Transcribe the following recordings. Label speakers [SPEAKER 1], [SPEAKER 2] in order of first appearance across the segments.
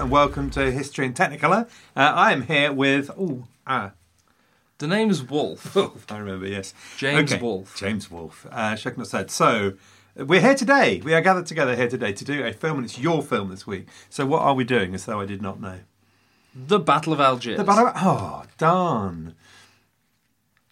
[SPEAKER 1] And welcome to History in Technicolor. Uh, I am here with oh ah
[SPEAKER 2] The name's Wolf.
[SPEAKER 1] Wolf. I remember, yes,
[SPEAKER 2] James Wolf.
[SPEAKER 1] James Wolf. Uh, shaking not said. So we're here today. We are gathered together here today to do a film, and it's your film this week. So what are we doing? As though I did not know.
[SPEAKER 2] The Battle of Algiers.
[SPEAKER 1] The battle. Of, Oh, darn.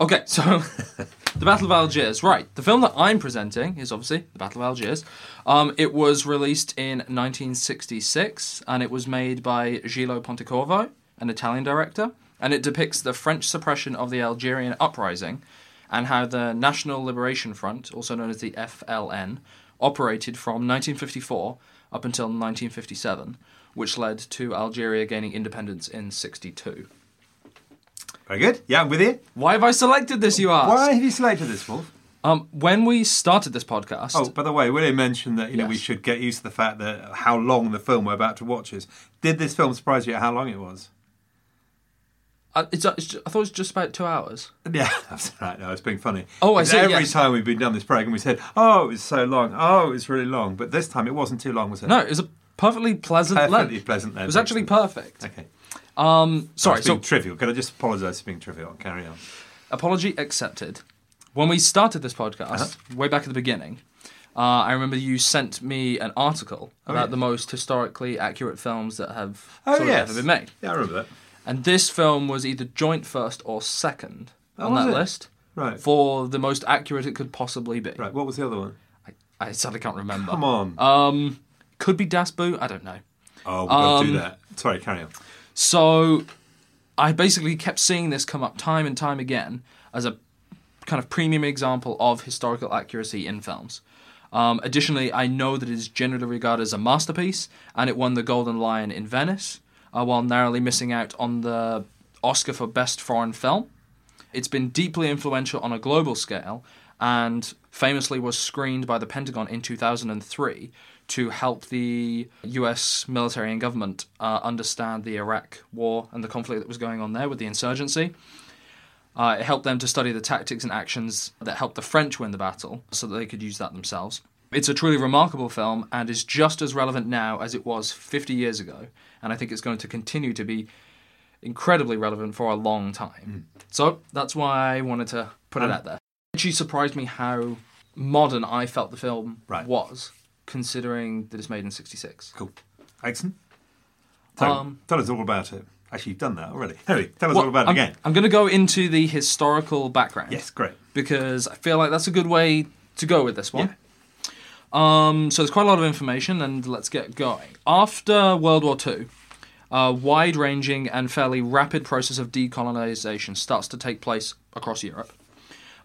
[SPEAKER 2] Okay, so the Battle of Algiers. Right, the film that I'm presenting is obviously the Battle of Algiers. Um, it was released in 1966, and it was made by Gillo Pontecorvo, an Italian director, and it depicts the French suppression of the Algerian uprising and how the National Liberation Front, also known as the FLN, operated from 1954 up until 1957, which led to Algeria gaining independence in 62.
[SPEAKER 1] Very good. Yeah, I'm with you.
[SPEAKER 2] Why have I selected this, you ask?
[SPEAKER 1] Why have you selected this, Wolf?
[SPEAKER 2] Um, when we started this podcast,
[SPEAKER 1] Oh, by the way, William mentioned that you know we should get used to the fact that how long the film we're about to watch is. Did this film surprise you at how long it was?
[SPEAKER 2] I, it's, it's ju- I thought it was just about two hours.
[SPEAKER 1] Yeah, that's right. No, it's being funny.
[SPEAKER 2] Oh, I see,
[SPEAKER 1] Every
[SPEAKER 2] yes.
[SPEAKER 1] time we've been done this program, we said, "Oh, it was so long. Oh, it was really long." But this time, it wasn't too long, was it?
[SPEAKER 2] No, it was a perfectly pleasant
[SPEAKER 1] perfectly
[SPEAKER 2] length.
[SPEAKER 1] pleasant.
[SPEAKER 2] It was actually perfect.
[SPEAKER 1] Okay.
[SPEAKER 2] Um, sorry,
[SPEAKER 1] It's
[SPEAKER 2] so
[SPEAKER 1] being trivial. Can I just apologise for being trivial? Carry on.
[SPEAKER 2] apology accepted. When we started this podcast,
[SPEAKER 1] Uh-huh.
[SPEAKER 2] way back at the beginning, uh, I remember you sent me an article about
[SPEAKER 1] yes.
[SPEAKER 2] the most historically accurate films that have
[SPEAKER 1] Oh
[SPEAKER 2] sort
[SPEAKER 1] yes,
[SPEAKER 2] of ever been made.
[SPEAKER 1] Yeah, I remember that.
[SPEAKER 2] And this film was either joint first or second
[SPEAKER 1] Oh,
[SPEAKER 2] on that
[SPEAKER 1] it?
[SPEAKER 2] list
[SPEAKER 1] Right.
[SPEAKER 2] for the most accurate it could possibly be.
[SPEAKER 1] Right. What was the other one?
[SPEAKER 2] I sadly can't remember.
[SPEAKER 1] Come on.
[SPEAKER 2] Um, could be Das Boot. I don't know.
[SPEAKER 1] oh, got to do
[SPEAKER 2] um,
[SPEAKER 1] that. Sorry, carry on.
[SPEAKER 2] So I basically kept seeing this come up time and time again as a kind of premium example of historical accuracy in films. Um, additionally, I know that it is generally regarded as a masterpiece, and it won the Golden Lion in Venice, uh, while narrowly missing out on the Oscar for Best Foreign Film. It's been deeply influential on a global scale, and famously was screened by the Pentagon in 2003 to help the US military and government uh, understand the Iraq war and the conflict that was going on there with the insurgency. Uh, it helped them to study the tactics and actions that helped the French win the battle so that they could use that themselves. It's a truly remarkable film and is just as relevant now as it was 50 years ago, and I think it's going to continue to be incredibly relevant for a long time. So that's why I wanted to put it out there. It actually surprised me how modern I felt the film
[SPEAKER 1] Right.
[SPEAKER 2] was, considering that it's made in 66.
[SPEAKER 1] Cool. Excellent. So,
[SPEAKER 2] Um,
[SPEAKER 1] tell us all about it. Actually, you've done that already. Harry, tell us
[SPEAKER 2] Well,
[SPEAKER 1] all about it
[SPEAKER 2] I'm,
[SPEAKER 1] again.
[SPEAKER 2] I'm going to go into the historical background.
[SPEAKER 1] Yes, great.
[SPEAKER 2] because I feel like that's a good way to go with this one. Um, so there's quite a lot of information, and let's get going. After World War II, a wide ranging and fairly rapid process of decolonization starts to take place across Europe.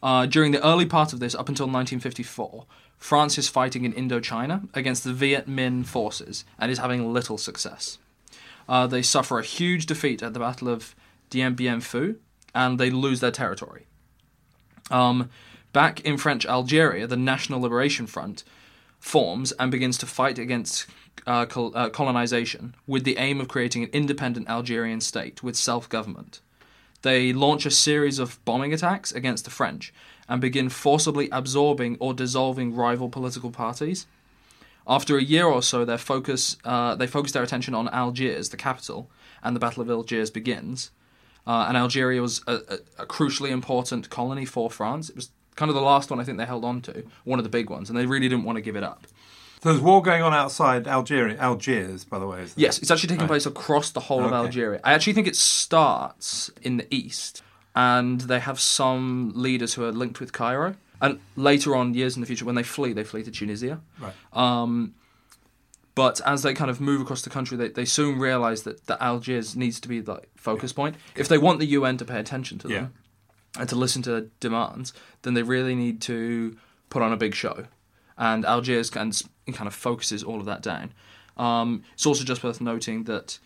[SPEAKER 2] Uh, during the early part of this, up until 1954, France is fighting in Indochina against the Viet Minh forces and is having little success. Uh, they suffer a huge defeat at the Battle of Dien Bien Phu and they lose their territory. Um, back in French Algeria, the National Liberation Front forms and begins to fight against uh, col- uh, colonization with the aim of creating an independent Algerian state with self government. They launch a series of bombing attacks against the French and begin forcibly absorbing or dissolving rival political parties. After a year or so, their focus, uh, they focus their attention on Algiers, the capital, and the Battle of Algiers begins. Uh, and Algeria was a, a, a, crucially important colony for France. It was kind of the last one I think they held on to, one of the big ones, and they really didn't want to give it up.
[SPEAKER 1] So there's war going on outside Algeria. Algiers, by the way.
[SPEAKER 2] Yes, it's actually taking right. place across the whole okay. of Algeria. I actually think it starts in the east, and they have some leaders who are linked with Cairo. And later on, years in the future, when they flee, they flee to Tunisia.
[SPEAKER 1] Right.
[SPEAKER 2] Um, but as they kind of move across the country, they, they soon realise that, that Algiers needs to be the focus point. If they want the UN to pay attention to them yeah. and to listen to demands, then they really need to put on a big show and Algiers kind of, kind of focuses all of that down. Um, it's also just worth noting that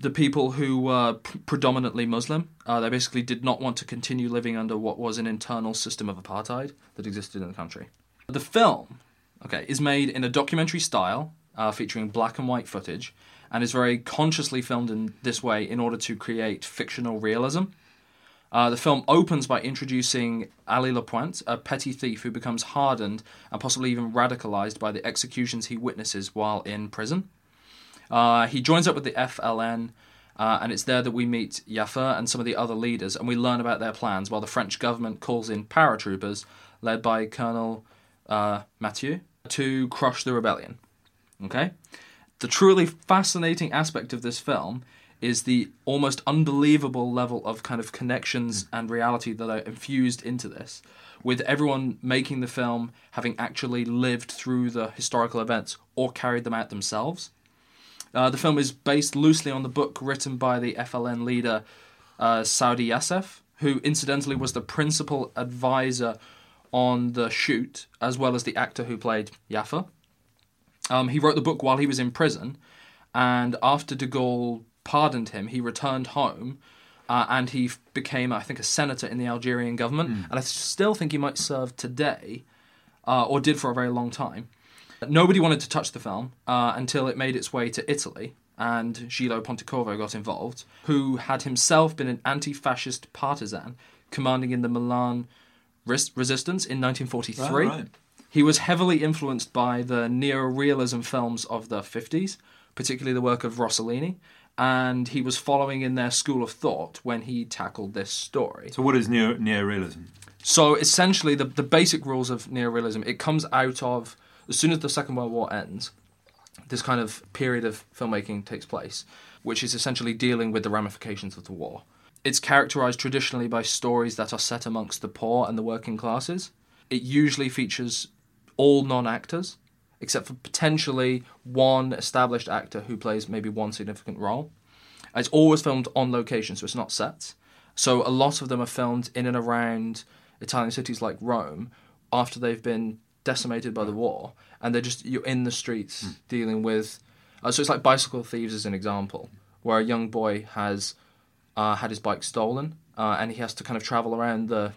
[SPEAKER 2] the people who were predominantly Muslim, uh, they basically did not want to continue living under what was an internal system of apartheid that existed in the country. The film, okay, is made in a documentary style, uh, featuring black and white footage, and is very consciously filmed in this way in order to create fictional realism. Uh, the film opens by introducing Ali Lapointe, a petty thief who becomes hardened and possibly even radicalized by the executions he witnesses while in prison. Uh, he joins up with the FLN, uh, and it's there that we meet Yafer and some of the other leaders, and we learn about their plans while the French government calls in paratroopers led by Colonel uh, Mathieu to crush the rebellion. Okay? The truly fascinating aspect of this film is the almost unbelievable level of kind of connections and reality that are infused into this, with everyone making the film having actually lived through the historical events or carried them out themselves. Uh, the film is based loosely on the book written by the FLN leader uh, Saadi Yacef, who incidentally was the principal advisor on the shoot, as well as the actor who played Yafer. Um, he wrote the book while he was in prison, and after de Gaulle pardoned him, he returned home. Uh, and he became, I think, a senator in the Algerian government. Mm. And I still think he might serve today, uh, or did for a very long time. Nobody wanted to touch the film uh, until it made its way to Italy, and Gillo Pontecorvo got involved, who had himself been an anti fascist partisan commanding in the Milan res- resistance in 1943. Right, right. He was heavily influenced by the neo-realism films of the 50s, particularly the work of Rossellini, and he was following in their school of thought when he tackled this story.
[SPEAKER 1] So, what is neo realism?
[SPEAKER 2] So, essentially, the, the basic rules of neo-realism it comes out of as soon as the Second World War ends, this kind of period of filmmaking takes place, which is essentially dealing with the ramifications of the war. It's characterized traditionally by stories that are set amongst the poor and the working classes. It usually features all non actors except for potentially one established actor who plays maybe one significant role. It's always filmed on location, so it's not sets. So a lot of them are filmed in and around Italian cities like Rome after they've been decimated by the war, and they're just you're in the streets mm. dealing with. Uh, so it's like bicycle thieves as an example, where a young boy has uh, had his bike stolen, uh, and he has to kind of travel around the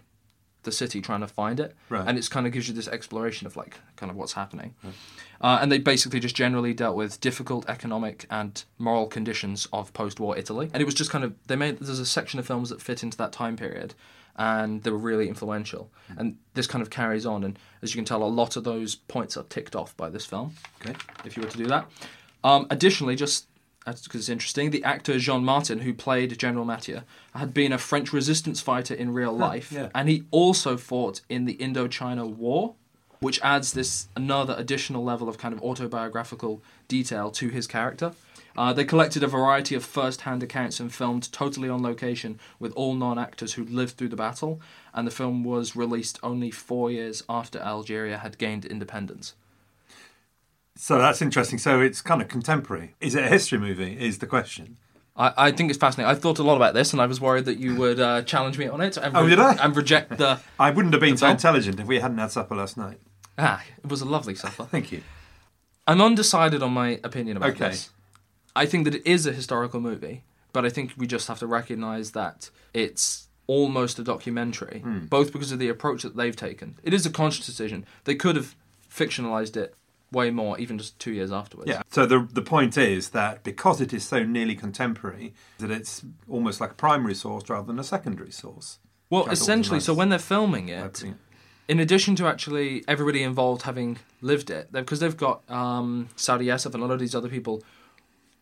[SPEAKER 2] the city trying to find it,
[SPEAKER 1] right.
[SPEAKER 2] and it's kind of gives you this exploration of like kind of what's happening. Right. Uh, and they basically just generally dealt with difficult economic and moral conditions of post-war Italy, and it was just kind of they made there's a section of films that fit into that time period, and they were really influential. Mm. And this kind of carries on, and as you can tell, a lot of those points are ticked off by this film.
[SPEAKER 1] Okay,
[SPEAKER 2] if you were to do that. Um, additionally, just because it's interesting, the actor Jean Martin, who played General Mathieu, had been a French resistance fighter in real life,
[SPEAKER 1] yeah.
[SPEAKER 2] and he also fought in the Indochina War, which adds this another additional level of kind of autobiographical detail to his character. Uh, they collected a variety of first-hand accounts and filmed totally on location with all non-actors who lived through the battle, and the film was released only four years after Algeria had gained independence.
[SPEAKER 1] So that's interesting. So it's kind of contemporary. Is it a history movie? Is the question.
[SPEAKER 2] I, I think it's fascinating. I've thought a lot about this, and I was worried that you would uh, challenge me on it. And
[SPEAKER 1] Oh, did I?
[SPEAKER 2] And reject the.
[SPEAKER 1] I wouldn't have been so
[SPEAKER 2] film?
[SPEAKER 1] intelligent if we hadn't had supper last night.
[SPEAKER 2] Ah, it was a lovely supper.
[SPEAKER 1] Thank you.
[SPEAKER 2] I'm undecided on my opinion about
[SPEAKER 1] Okay.
[SPEAKER 2] this. I think that it is a historical movie, but I think we just have to recognise that it's almost a documentary,
[SPEAKER 1] Hmm.
[SPEAKER 2] both because of the approach that they've taken. It is a conscious decision. They could have fictionalised it way more, even just two years afterwards.
[SPEAKER 1] Yeah. So the the point is that because it is so nearly contemporary, that it's almost like a primary source rather than a secondary source.
[SPEAKER 2] Well,
[SPEAKER 1] Which I thought was
[SPEAKER 2] essentially, so when they're filming it, in addition to actually everybody involved having lived it, because they've got um, Saadi Yacef and a lot of these other people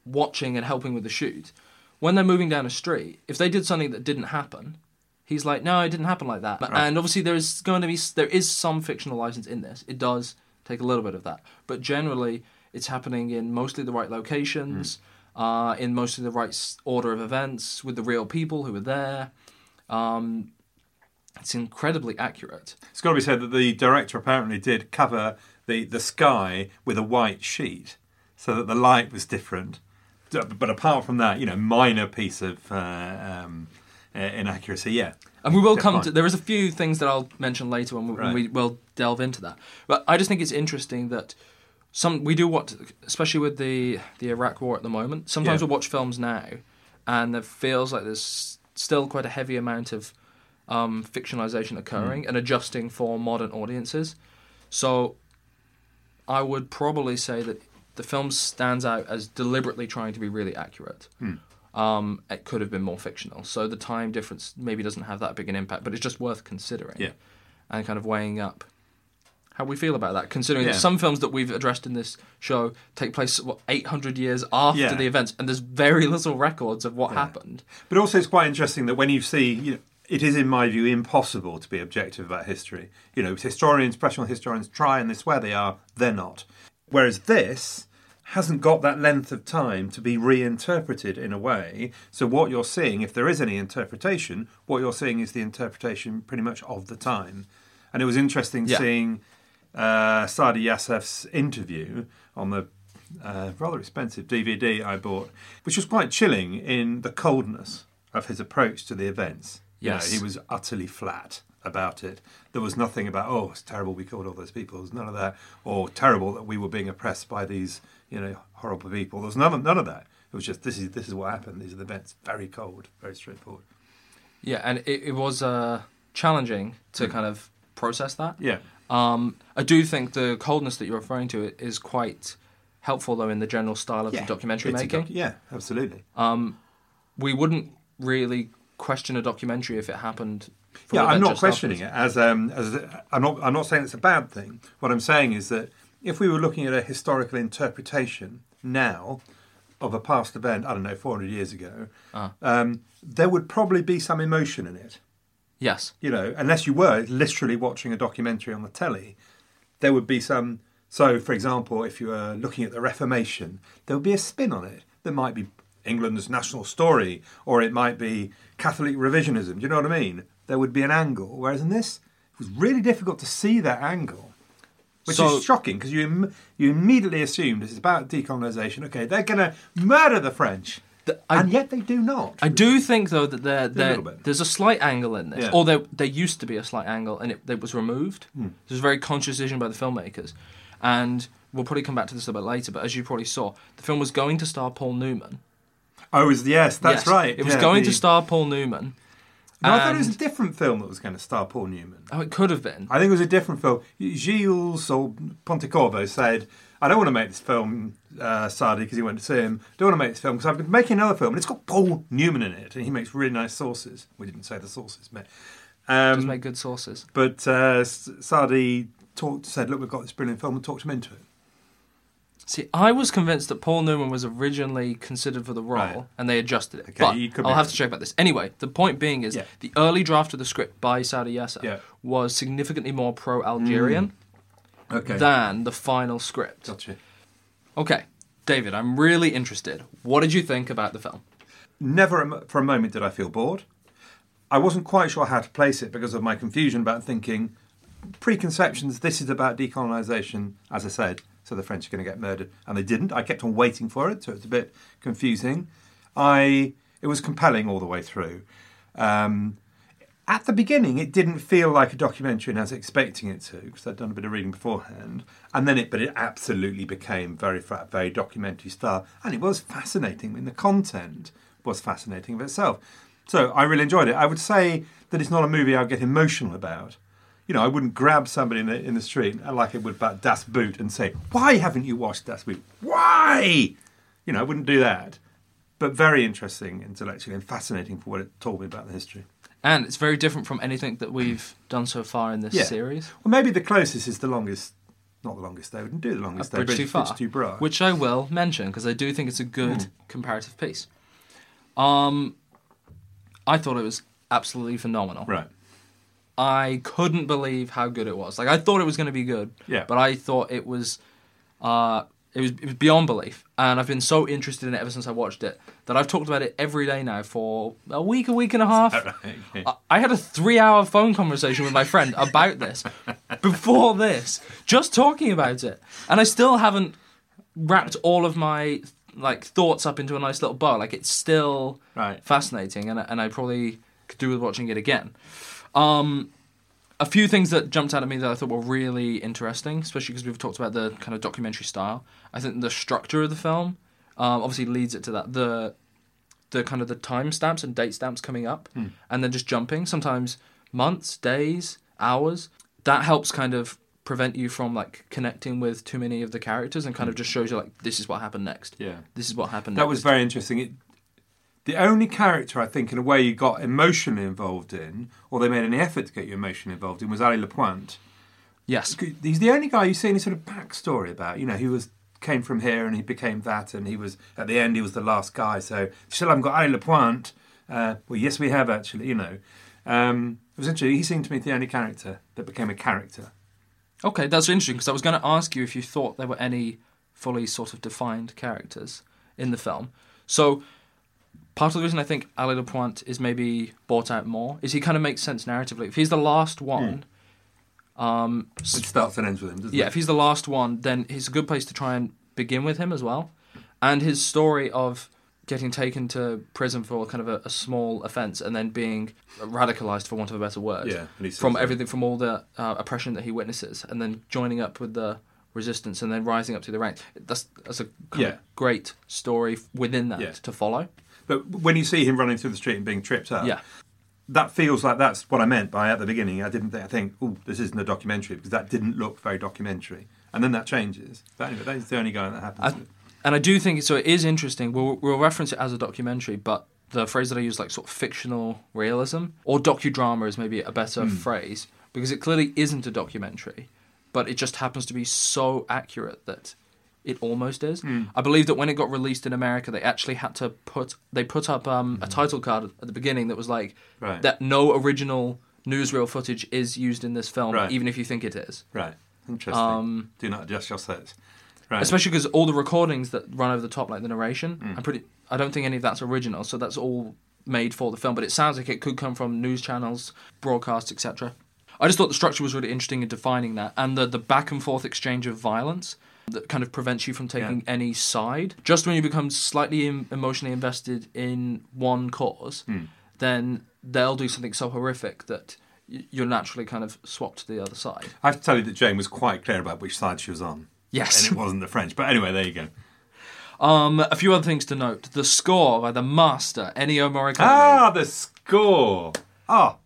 [SPEAKER 2] watching and helping with the shoot, when they're moving down a street, if they did something that didn't happen, he's like, "No, it didn't happen like that." And obviously, there is going to be there is some fictional license in this. It does take a little bit of that, but generally, it's happening in mostly the right locations, uh, in mostly the right order of events, with the real people who were there. Um, it's incredibly accurate.
[SPEAKER 1] It's got to be said that the director apparently did cover the, the sky with a white sheet so that the light was different. But apart from that, you know, minor piece of uh, um, uh, inaccuracy, yeah.
[SPEAKER 2] And we will come
[SPEAKER 1] fine.
[SPEAKER 2] to. There is a few things that I'll mention later when we, when
[SPEAKER 1] Right.
[SPEAKER 2] we will delve into that. But I just think it's interesting that some we do what, especially with the the Iraq War at the moment. Sometimes
[SPEAKER 1] Yeah.
[SPEAKER 2] we'll watch films now, and it feels like there's still quite a heavy amount of um, fictionalization occurring
[SPEAKER 1] Mm.
[SPEAKER 2] and adjusting for modern audiences. So, I would probably say that the film stands out as deliberately trying to be really accurate
[SPEAKER 1] Hmm.
[SPEAKER 2] um, it could have been more fictional. So the time difference maybe doesn't have that big an impact, but it's just worth considering.
[SPEAKER 1] Yeah.
[SPEAKER 2] And kind of weighing up how we feel about that, considering that some films that we've addressed in this show take place what 800 years after
[SPEAKER 1] Yeah.
[SPEAKER 2] the events, and there's very little records of what happened.
[SPEAKER 1] But also, it's quite interesting that when you see, you know, it is, in my view, impossible to be objective about history. You know, historians, professional historians, try and they swear they are, they're not. Whereas this hasn't got that length of time to be reinterpreted in a way. So, what you're seeing, if there is any interpretation, what you're seeing is the interpretation pretty much of the time. And it was interesting
[SPEAKER 2] Yeah.
[SPEAKER 1] seeing uh, Saadi Yacef's interview on the uh, rather expensive DVD I bought, which was quite chilling in the coldness of his approach to the events. You know,
[SPEAKER 2] Yes.
[SPEAKER 1] he was utterly flat about it. There was nothing about, oh, it's terrible we killed all those people. There was none of that. Or terrible that we were being oppressed by these, you know, horrible people. There was none of, none of that. It was just, this is, this is what happened. These are the events. Very cold, very straightforward.
[SPEAKER 2] Yeah, and it, it was uh, challenging to kind of process that.
[SPEAKER 1] Hmm. Yeah.
[SPEAKER 2] Um, I do think the coldness that you're referring to is quite helpful, though, in the general style of the documentary making.
[SPEAKER 1] doc- yeah, absolutely.
[SPEAKER 2] we wouldn't really question a documentary if it happened.
[SPEAKER 1] Yeah, I'm not questioning
[SPEAKER 2] afterwards.
[SPEAKER 1] it as um as I'm not I'm not saying it's a bad thing. What I'm saying is that if we were looking at a historical interpretation now of a past event, I don't know, 400 years ago,
[SPEAKER 2] Ah.
[SPEAKER 1] um, there would probably be some emotion in it.
[SPEAKER 2] Yes.
[SPEAKER 1] You know, unless you were literally watching a documentary on the telly, there would be some. So, for example, if you were looking at the Reformation, there would be a spin on it. There might be England's national story, or it might be Catholic revisionism. Do you know what I mean? There would be an angle. Whereas in this, it was really difficult to see that angle, which
[SPEAKER 2] So-
[SPEAKER 1] is shocking because you im- you immediately assumed this is about decolonisation. Okay, they're going to murder the French,
[SPEAKER 2] The- I-
[SPEAKER 1] and yet they do not.
[SPEAKER 2] I do think though that there, there
[SPEAKER 1] little bit.
[SPEAKER 2] there's a slight angle in this,
[SPEAKER 1] Yeah.
[SPEAKER 2] or there there used to be a slight angle, and it, it was removed.
[SPEAKER 1] Hmm.
[SPEAKER 2] It was a very conscious decision by the filmmakers, and we'll probably come back to this a bit later. But as you probably saw, the film was going to star Paul Newman.
[SPEAKER 1] oh, yes, that's
[SPEAKER 2] Yes,
[SPEAKER 1] right.
[SPEAKER 2] It was
[SPEAKER 1] yeah,
[SPEAKER 2] going
[SPEAKER 1] the-
[SPEAKER 2] to star Paul Newman.
[SPEAKER 1] No, I thought it was a different film that was going to star Paul Newman.
[SPEAKER 2] Oh, it could have been.
[SPEAKER 1] I think it was a different film. Gillo Pontecorvo said, "I don't want to make this film, uh, Sardi, because he went to see him. I don't want to make this film because I've been making another film and it's got Paul Newman in it, and he makes really nice sauces. We didn't say the sauces, but
[SPEAKER 2] Does
[SPEAKER 1] um,
[SPEAKER 2] make good sauces.
[SPEAKER 1] but uh, S- Sardi talked, said, "Look, we've got this brilliant film," and talked him into it.
[SPEAKER 2] See, I was convinced that Paul Newman was originally considered for the role,
[SPEAKER 1] Right.
[SPEAKER 2] and they adjusted it.
[SPEAKER 1] Okay,
[SPEAKER 2] but
[SPEAKER 1] you could
[SPEAKER 2] I'll have
[SPEAKER 1] right.
[SPEAKER 2] to check about this. Anyway, the point being is,
[SPEAKER 1] Yeah.
[SPEAKER 2] the early draft of the script by Saudi Yasser
[SPEAKER 1] Yeah.
[SPEAKER 2] was significantly more pro-Algerian mm.
[SPEAKER 1] Okay,
[SPEAKER 2] than the final script.
[SPEAKER 1] gotcha.
[SPEAKER 2] Okay, David, I'm really interested. What did you think about the film?
[SPEAKER 1] Never for a moment did I feel bored. I wasn't quite sure how to place it because of my confusion about thinking preconceptions. This is about decolonisation, as I said. So the French are going to get murdered, and they didn't. I kept on waiting for it, so it's a bit confusing. I it was compelling all the way through. Um, at the beginning, it didn't feel like a documentary, and I was expecting it to because I'd done a bit of reading beforehand. And then it, but it absolutely became very very documentary style, and it was fascinating. I mean, the content was fascinating of itself. So I really enjoyed it. I would say that it's not a movie I'd get emotional about. You know, I wouldn't grab somebody in the, in the street like it would about Das Boot and say, "Why haven't you watched Das Boot? Why?" You know, I wouldn't do that. But very interesting intellectually and fascinating for what it told me about the history.
[SPEAKER 2] And it's very different from anything that we've done so far in this
[SPEAKER 1] Yeah.
[SPEAKER 2] series.
[SPEAKER 1] Well, maybe the closest is the longest. Not the longest. They wouldn't do the longest.
[SPEAKER 2] A
[SPEAKER 1] day,
[SPEAKER 2] Bridge Too Far,
[SPEAKER 1] Bridge Too Broad.
[SPEAKER 2] which I will mention because I do think it's a good comparative piece. Um, I thought it was absolutely phenomenal.
[SPEAKER 1] right.
[SPEAKER 2] I couldn't believe how good it was. Like I thought it was going to be good,
[SPEAKER 1] Yeah.
[SPEAKER 2] but I thought it was, uh, it was it was beyond belief. And I've been so interested in it ever since I watched it that I've talked about it every day now for a week, a week and a half.
[SPEAKER 1] Okay.
[SPEAKER 2] I- I had a three-hour phone conversation with my friend about this before this, just talking about it, and I still haven't wrapped all of my like thoughts up into a nice little bow. Like it's still
[SPEAKER 1] Right.
[SPEAKER 2] fascinating, and and I probably could do with watching it again. Um, a few things that jumped out at me that I thought were really interesting, especially because we've talked about the kind of documentary style. I think the structure of the film um, obviously leads it to that. The the kind of the time stamps and date stamps coming up, and then just jumping. Sometimes months, days, hours. That helps kind of prevent you from like connecting with too many of the characters, and kind of just shows you like this is what happened next.
[SPEAKER 1] Yeah.
[SPEAKER 2] this is what happened.
[SPEAKER 1] That
[SPEAKER 2] next.
[SPEAKER 1] was very interesting. It, the only character I think, in a way, you got emotionally involved in, or they made any effort to get you emotionally involved in, was Ali Lapointe.
[SPEAKER 2] yes.
[SPEAKER 1] He's the only guy you see any sort of backstory about. You know, he was came from here and he became that, and he was at the end he was the last guy. So still haven't got Ali Lapointe. Uh, well, yes, we have actually. You know, um, it was interesting. He seemed to me the only character that became a character.
[SPEAKER 2] Okay, that's interesting because I was going to ask you if you thought there were any fully sort of defined characters in the film. So, part of the reason I think Ali Lapointe is maybe brought out more is he kind of makes sense narratively. If he's the last one, um,
[SPEAKER 1] It starts and ends with him, doesn't
[SPEAKER 2] yeah,
[SPEAKER 1] it?
[SPEAKER 2] if he's the last one, then he's a good place to try and begin with him as well. And his story of getting taken to prison for kind of a, a small offence and then being radicalised, for want of a better word,
[SPEAKER 1] Yeah, and he says
[SPEAKER 2] from
[SPEAKER 1] that.
[SPEAKER 2] everything, from all the uh, oppression that he witnesses, and then joining up with the resistance and then rising up to the ranks. That's that's a kind
[SPEAKER 1] Yeah.
[SPEAKER 2] of great story within that
[SPEAKER 1] Yeah.
[SPEAKER 2] to follow.
[SPEAKER 1] But when you see him running through the street and being tripped up,
[SPEAKER 2] Yeah.
[SPEAKER 1] that feels like that's what I meant by at the beginning. I didn't think, I think, oh, this isn't a documentary because that didn't look very documentary, and then that changes. But anyway, that's the only guy that happens.
[SPEAKER 2] I, and I do think so. It is interesting. We'll, we'll reference it as a documentary, but the phrase that I use, like sort of fictional realism or docudrama, is maybe a better hmm. phrase because it clearly isn't a documentary, but it just happens to be so accurate that it almost is. I believe that when it got released in America, they actually had to put they put up um, a title card at the beginning that was like
[SPEAKER 1] Right.
[SPEAKER 2] that no original newsreel footage is used in this film,
[SPEAKER 1] Right.
[SPEAKER 2] even if you think it is.
[SPEAKER 1] Right, interesting.
[SPEAKER 2] Um,
[SPEAKER 1] Do not adjust your sets. Right.
[SPEAKER 2] especially because all the recordings that run over the top, like the narration,
[SPEAKER 1] Mm.
[SPEAKER 2] I'm pretty. I don't think any of that's original, so that's all made for the film. But it sounds like it could come from news channels, broadcasts, etc. I just thought the structure was really interesting in defining that, and the the back and forth exchange of violence that kind of prevents you from taking
[SPEAKER 1] Yeah.
[SPEAKER 2] any side. Just when you become slightly em- emotionally invested in one cause,
[SPEAKER 1] Hmm.
[SPEAKER 2] then they'll do something so horrific that y- you're naturally kind of swapped to the other side.
[SPEAKER 1] I have to tell you that Jane was quite clear about which side she was on.
[SPEAKER 2] Yes.
[SPEAKER 1] And it wasn't the French. But anyway, there you go.
[SPEAKER 2] Um, a few other things to note: the score by the master Ennio Morricone,
[SPEAKER 1] Ah, the score. Ah,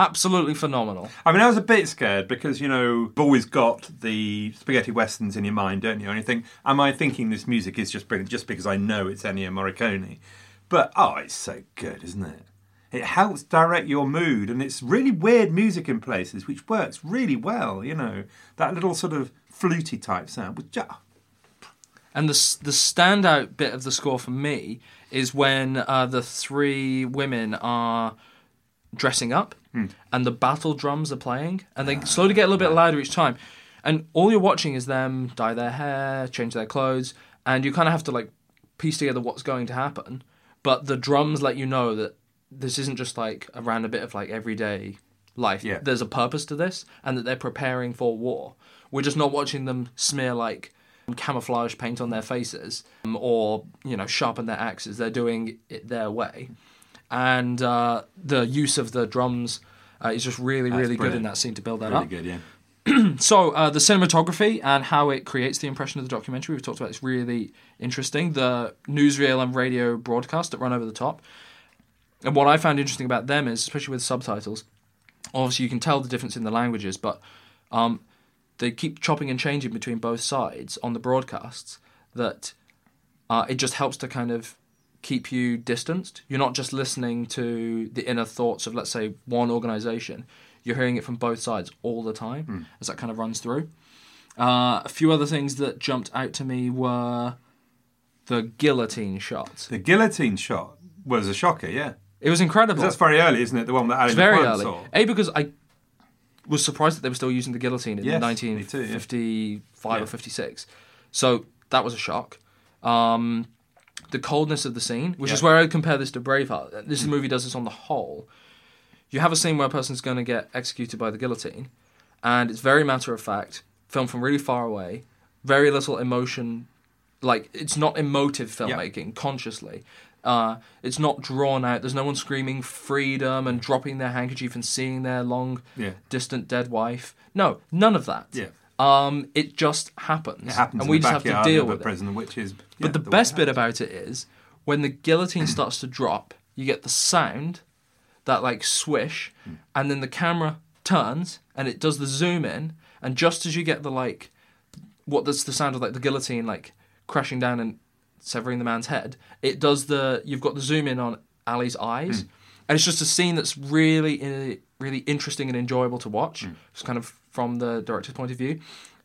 [SPEAKER 2] absolutely phenomenal.
[SPEAKER 1] I mean, I was a bit scared because, you know, you've always got the spaghetti westerns in your mind, don't you? And you think, am I thinking this music is just brilliant just because I know it's Ennio Morricone? But, oh, it's so good, isn't it? It helps direct your mood, and it's really weird music in places, which works really well, you know. That little sort of fluty type sound. was ju-
[SPEAKER 2] And the the standout bit of the score for me is when uh, the three women are dressing up and the battle drums are playing, and they slowly get a little bit louder each time. And all you're watching is them dye their hair, change their clothes, and you kind of have to like piece together what's going to happen. But the drums let you know that this isn't just like a random bit of like everyday life.
[SPEAKER 1] Yeah.
[SPEAKER 2] There's a purpose to this, and that they're preparing for war. We're just not watching them smear like camouflage paint on their faces um, or you know sharpen their axes. They're doing it their way, and uh, the use of the drums uh, is just really really good in that scene to build that
[SPEAKER 1] Really
[SPEAKER 2] up.
[SPEAKER 1] good, yeah.
[SPEAKER 2] So uh, the cinematography and how it creates the impression of the documentary we've talked about is really interesting. The newsreel and radio broadcast that run over the top, and what I found interesting about them is, especially with subtitles, obviously you can tell the difference in the languages, but um, they keep chopping and changing between both sides on the broadcasts. That uh, it just helps to kind of keep you distanced. You're not just listening to the inner thoughts of, let's say, one organization. You're hearing it from both sides all the time as that kind of runs through. Uh, a few other things that jumped out to me were the guillotine shot.
[SPEAKER 1] The guillotine shot was a shocker, yeah.
[SPEAKER 2] It was incredible.
[SPEAKER 1] That's very early, isn't it? The one that Ali
[SPEAKER 2] It's very early.
[SPEAKER 1] saw.
[SPEAKER 2] A because I was surprised that they were still using the guillotine in
[SPEAKER 1] Yes, me too,
[SPEAKER 2] 1955
[SPEAKER 1] Yeah.
[SPEAKER 2] or 56. So that was a shock. Um, the coldness of the scene, which is where I compare this to Braveheart. This movie does this on the whole. You have a scene where a person's going to get executed by the guillotine, and it's very matter of fact, filmed from really far away, very little emotion. Like it's not emotive filmmaking consciously. Uh, it's not drawn out. There's no one screaming freedom and dropping their handkerchief and seeing their long,
[SPEAKER 1] Yeah.
[SPEAKER 2] distant dead wife. No, none of that.
[SPEAKER 1] Yeah.
[SPEAKER 2] Um, it just happens.
[SPEAKER 1] It happens
[SPEAKER 2] and we
[SPEAKER 1] the
[SPEAKER 2] just have to deal with it.
[SPEAKER 1] which is.
[SPEAKER 2] But
[SPEAKER 1] yeah,
[SPEAKER 2] the, best bit about it is when the guillotine starts to drop, you get the sound, that like swish, hmm. and then the camera turns and it does the zoom in, and just as you get the like, what that's the sound of like the guillotine like crashing down and severing the man's head, it does the you've got the zoom in on Ali's eyes, hmm. and it's just a scene that's really really interesting and enjoyable to watch. Hmm. It's kind of from the director's point of view,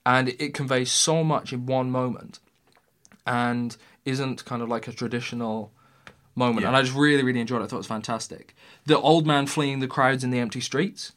[SPEAKER 2] and it conveys so much in one moment and isn't kind of like a traditional moment.
[SPEAKER 1] Yeah.
[SPEAKER 2] And I just really, really enjoyed it. I thought it was fantastic. The old man fleeing the crowds in the empty streets,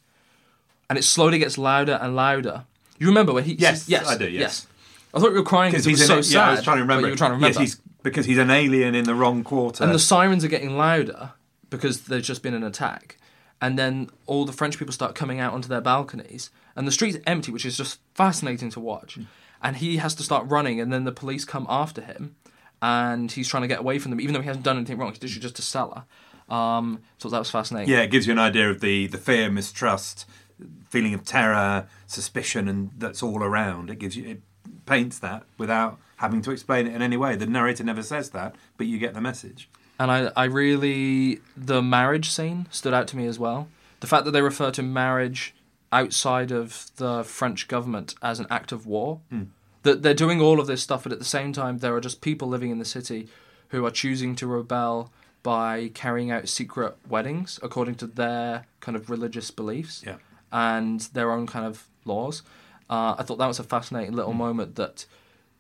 [SPEAKER 2] and it slowly gets louder and louder. You remember where he?
[SPEAKER 1] Yes,
[SPEAKER 2] yes,
[SPEAKER 1] I do, yes.
[SPEAKER 2] I thought you were crying because it was
[SPEAKER 1] an,
[SPEAKER 2] so
[SPEAKER 1] yeah,
[SPEAKER 2] sad.
[SPEAKER 1] I was trying to remember.
[SPEAKER 2] You were trying to remember.
[SPEAKER 1] Yes, he's, because he's an alien in the wrong quarter.
[SPEAKER 2] And the sirens are getting louder because there's just been an attack. And then all the French people start coming out onto their balconies, and the street's empty, which is just fascinating to watch. And he has to start running, and then the police come after him, and he's trying to get away from them, even though he hasn't done anything wrong. He's literally just a seller. Um, so that was fascinating.
[SPEAKER 1] yeah, it gives you an idea of the, the fear, mistrust, feeling of terror, suspicion, and that's all around. It gives you it paints that without having to explain it in any way. The narrator never says that, but you get the message.
[SPEAKER 2] And I, I really, the marriage scene stood out to me as well. The fact that they refer to marriage outside of the French government as an act of war. That they're doing all of this stuff, but at the same time, there are just people living in the city who are choosing to rebel by carrying out secret weddings according to their kind of religious beliefs
[SPEAKER 1] Yeah.
[SPEAKER 2] and their own kind of laws. Uh, I thought that was a fascinating little moment that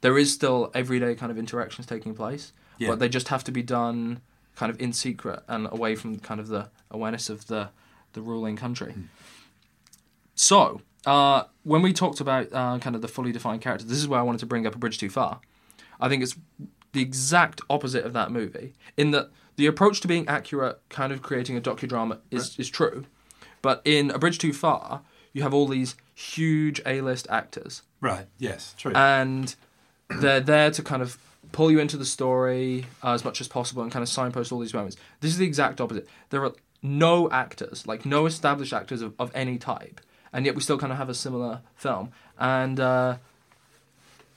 [SPEAKER 2] there is still everyday kind of interactions taking place,
[SPEAKER 1] Yeah.
[SPEAKER 2] but they just have to be done kind of in secret and away from kind of the awareness of the the ruling country. So, uh, when we talked about uh, kind of the fully defined character, this is where I wanted to bring up A Bridge Too Far. I think it's the exact opposite of that movie, in that the approach to being accurate, kind of creating a docudrama, is, is true. But in A Bridge Too Far, you have all these huge A list actors
[SPEAKER 1] Right. Yes. True.
[SPEAKER 2] and they're there to kind of pull you into the story uh, as much as possible and kind of signpost all these moments. This is the exact opposite. There are no actors, like no established actors of, of any type, and yet we still kind of have a similar film. And uh,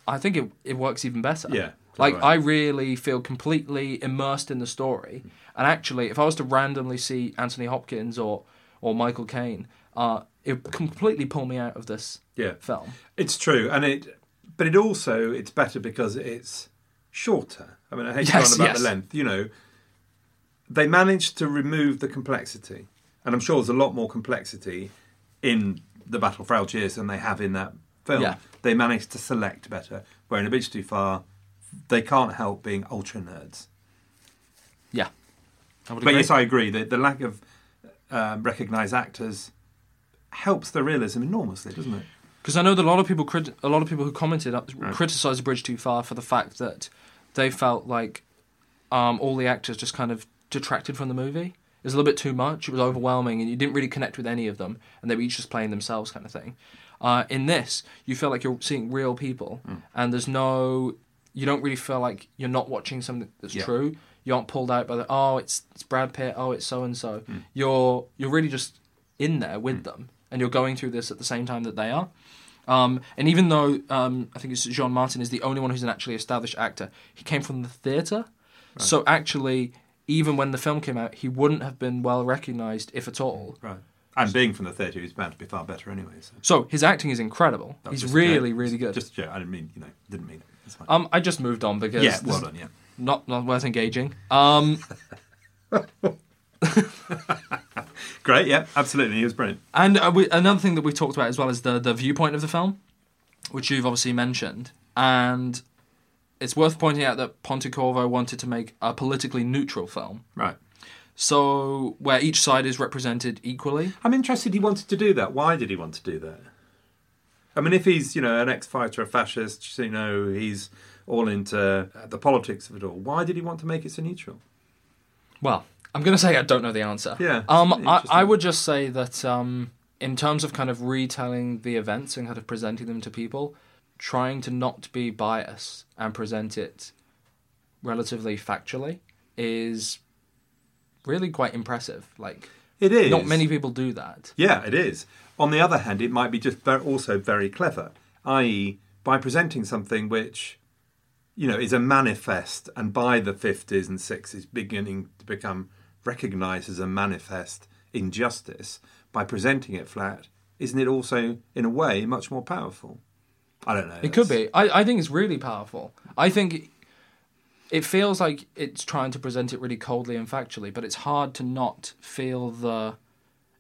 [SPEAKER 2] I think it it works even better.
[SPEAKER 1] Yeah,
[SPEAKER 2] Like
[SPEAKER 1] right.
[SPEAKER 2] I really feel completely immersed in the story. And actually, if I was to randomly see Anthony Hopkins or or Michael Caine, uh, it would completely pull me out of this
[SPEAKER 1] yeah.
[SPEAKER 2] film.
[SPEAKER 1] It's true, and it, but it also it's better because it's shorter. I mean, I hate
[SPEAKER 2] Yes,
[SPEAKER 1] to on about
[SPEAKER 2] yes.
[SPEAKER 1] the length. You know, they managed to remove the complexity, and I'm sure there's a lot more complexity in the Battle for Algiers than they have in that film.
[SPEAKER 2] Yeah.
[SPEAKER 1] They managed to select better. Where in A Bridge Too Far, they can't help being ultra nerds.
[SPEAKER 2] Yeah.
[SPEAKER 1] But yes, I agree. The, the lack of um, recognised actors helps the realism enormously, doesn't it?
[SPEAKER 2] Because I know that a lot of people, crit- a lot of people who commented uh, criticised the bridge too far for the fact that they felt like um, all the actors just kind of detracted from the movie. It was a little bit too much. It was overwhelming, and you didn't really connect with any of them, and they were each just playing themselves, kind of thing. Uh, in this, you feel like you're seeing real people, and there's no, you don't really feel like you're not watching something that's
[SPEAKER 1] Yeah.
[SPEAKER 2] true. You aren't pulled out by the oh, it's it's Brad Pitt, oh, it's so and so. You're you're really just in there with them, and you're going through this at the same time that they are. Um, and even though um, I think it's Jean Martin is the only one who's an actually established actor, he came from the theatre. So actually, even when the film came out, he wouldn't have been well recognised, if at all.
[SPEAKER 1] Right. And being from the theatre, he's bound to be far better anyway. So.
[SPEAKER 2] So his acting is incredible.
[SPEAKER 1] That
[SPEAKER 2] He's really, really good.
[SPEAKER 1] Just a joke. I didn't mean, you know, didn't mean it.
[SPEAKER 2] Um, I just moved on because
[SPEAKER 1] yeah, well done, yeah.
[SPEAKER 2] not not worth engaging. Um,
[SPEAKER 1] Great, yeah, absolutely. He was brilliant.
[SPEAKER 2] And uh, we, another thing that we talked about as well is the the viewpoint of the film, which you've obviously mentioned, and it's worth pointing out that Pontecorvo wanted to make a politically neutral film,
[SPEAKER 1] Right.
[SPEAKER 2] so where each side is represented equally.
[SPEAKER 1] I'm interested he wanted to do that. Why did he want to do that? I mean, if he's, you know, an ex-fighter, a fascist, you know, he's all into uh, the politics of it all, why did he want to make it so neutral?
[SPEAKER 2] Well, I'm going to say I don't know the answer.
[SPEAKER 1] Yeah,
[SPEAKER 2] Um, I. I would just say that um, in terms of kind of retelling the events and kind of presenting them to people, trying to not be biased and present it relatively factually is really quite impressive. Like,
[SPEAKER 1] It is.
[SPEAKER 2] not many people do that.
[SPEAKER 1] Yeah, it is. On the other hand, it might be just also very clever, i.e., by presenting something which, you know, is a manifest and by the 50s and 60s beginning to become recognised as a manifest injustice, by presenting it flat, isn't it also, in a way, much more powerful? I don't know.
[SPEAKER 2] It could be. I, I think it's really powerful. I think it feels like it's trying to present it really coldly and factually, but it's hard to not feel the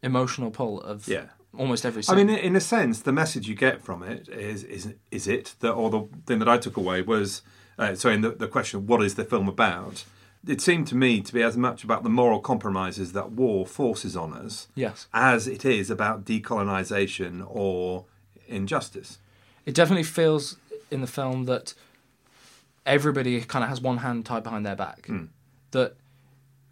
[SPEAKER 2] emotional pull of
[SPEAKER 1] Yeah.
[SPEAKER 2] almost every
[SPEAKER 1] I mean, in a sense, the message you get from it is is is it that, or the thing that I took away was, uh, so in the, the question, what is the film about? It seemed to me to be as much about the moral compromises that war forces on us,
[SPEAKER 2] Yes.
[SPEAKER 1] as it is about decolonisation or injustice.
[SPEAKER 2] it definitely feels in the film that everybody kind of has one hand tied behind their back.
[SPEAKER 1] Hmm.
[SPEAKER 2] That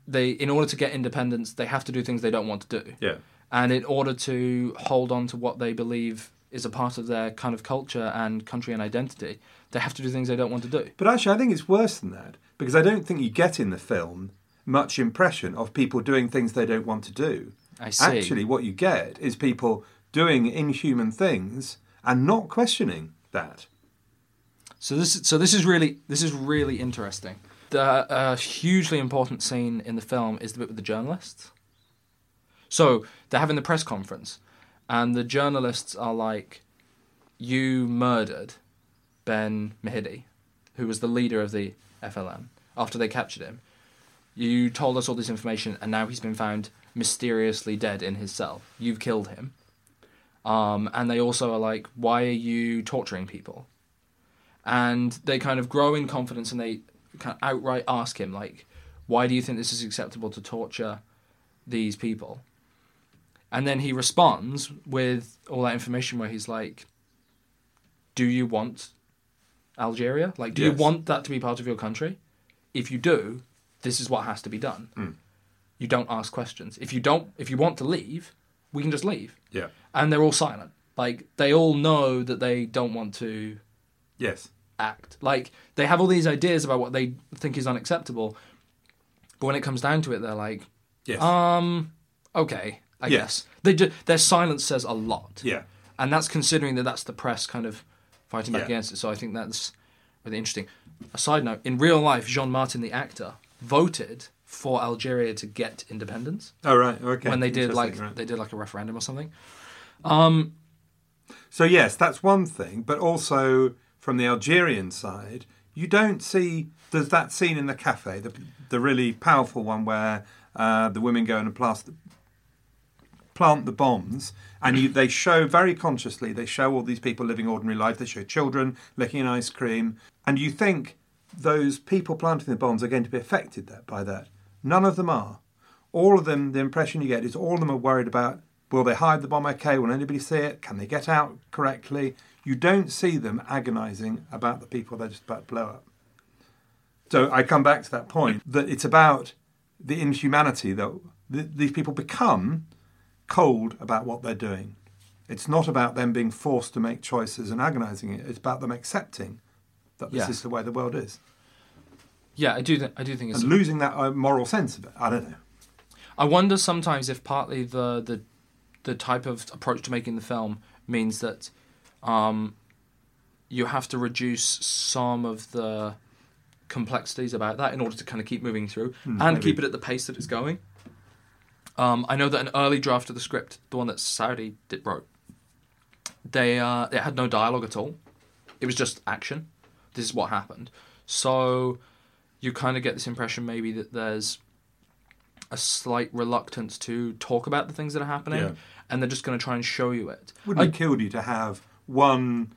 [SPEAKER 2] they, in order to get independence, they have to do things they don't want to do.
[SPEAKER 1] Yeah,
[SPEAKER 2] And in order to hold on to what they believe is a part of their kind of culture and country and identity, they have to do things they don't want to do.
[SPEAKER 1] but actually, I think it's worse than that because I don't think you get in the film much impression of people doing things they don't want to do.
[SPEAKER 2] I see.
[SPEAKER 1] Actually, what you get is people doing inhuman things and not questioning that.
[SPEAKER 2] So this, so this is really, this is really interesting. The uh, hugely important scene in the film is the bit with the journalists. So they're having the press conference, and the journalists are like, "You murdered Ben M'hidi, who was the leader of the FLN. After they captured him, you told us all this information, and now he's been found mysteriously dead in his cell. You've killed him." Um, and they also are like, "Why are you torturing people?" and they kind of grow in confidence and they kind of outright ask him like why do you think this is acceptable to torture these people and then he responds with all that information where he's like do you want algeria like do you want that to be part of your country if you do this is what has to be done you don't ask questions if you don't if you want to leave we can just leave
[SPEAKER 1] Yeah.
[SPEAKER 2] and they're all silent like they all know that they don't want to
[SPEAKER 1] Yes.
[SPEAKER 2] act. Like they have all these ideas about what they think is unacceptable, but when it comes down to it, they're like,
[SPEAKER 1] Yes.
[SPEAKER 2] um, okay, I
[SPEAKER 1] Yeah.
[SPEAKER 2] guess. They ju- their silence says a lot.
[SPEAKER 1] yeah.
[SPEAKER 2] and that's considering that that's the press kind of fighting back
[SPEAKER 1] Yeah.
[SPEAKER 2] against it. So I think that's really interesting. A side note: in real life, Jean Martin, the actor, voted for Algeria to get independence
[SPEAKER 1] Oh right. Okay.
[SPEAKER 2] when they did like
[SPEAKER 1] right.
[SPEAKER 2] they did like a referendum or something.
[SPEAKER 1] Um, So yes, that's one thing, but also from the Algerian side, you don't see there's that scene in the cafe, the the really powerful one where uh, the women go in and plant plant the bombs, and you, they show very consciously they show all these people living ordinary lives. They show children licking an ice cream, and you think those people planting the bombs are going to be affected that, by that. None of them are. All of them, the impression you get is all of them are worried about will they hide the bomb okay? Will anybody see it? Can they get out correctly? You don't see them agonising about the people they're just about to blow up. So I come back to that point that it's about the inhumanity that these people become cold about what they're doing. It's not about them being forced to make choices and agonising it. It's about them accepting that this
[SPEAKER 2] Yeah.
[SPEAKER 1] is the way the world is
[SPEAKER 2] Yeah, I do. Th- I do think it's.
[SPEAKER 1] and losing that uh, moral sense of it. I don't know.
[SPEAKER 2] I wonder sometimes if partly the the the type of approach to making the film means that um, you have to reduce some of the complexities about that in order to kind of keep moving through and
[SPEAKER 1] maybe.
[SPEAKER 2] keep it at the pace that it's going. Um, I know that an early draft of the script, the one that Saadi did wrote, they uh, it had no dialogue at all. It was just action. This is what happened. So you kind of get this impression maybe that there's a slight reluctance to talk about the things that are happening,
[SPEAKER 1] Yeah.
[SPEAKER 2] and they're just going to try and show you it.
[SPEAKER 1] Wouldn't
[SPEAKER 2] I-
[SPEAKER 1] it kill you to have one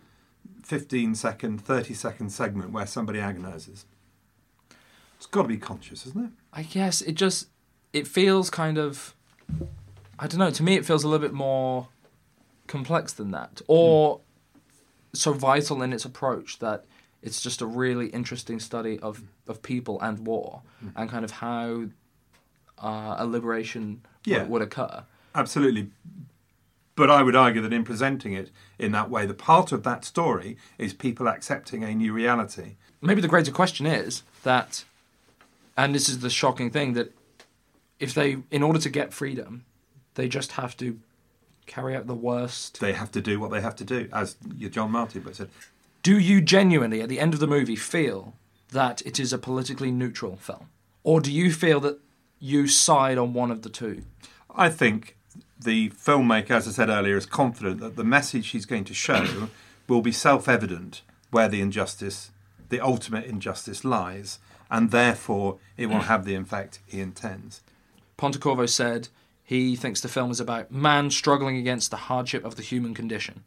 [SPEAKER 1] 15 second, 30 second segment where somebody agonises? It's got to be conscious, isn't it?
[SPEAKER 2] I guess it just it feels kind of I don't know, to me it feels a little bit more complex than that. Or so vital in its approach that it's just a really interesting study of, of people and war and kind of how uh, a liberation
[SPEAKER 1] Yeah.
[SPEAKER 2] would, would occur.
[SPEAKER 1] Absolutely. But I would argue that in presenting it in that way, the part of that story is people accepting a new reality.
[SPEAKER 2] Maybe the greater question is that, and this is the shocking thing, that if they, in order to get freedom, they just have to carry out the worst
[SPEAKER 1] They have to do what they have to do, as your John Marty book said.
[SPEAKER 2] do you genuinely, at the end of the movie, feel that it is a politically neutral film? Or do you feel that you side on one of the two?
[SPEAKER 1] I think the filmmaker, as I said earlier, is confident that the message he's going to show will be self evident where the injustice, the ultimate injustice, lies, and therefore it will have the effect he intends.
[SPEAKER 2] Pontecorvo said he thinks the film is about man struggling against the hardship of the human condition.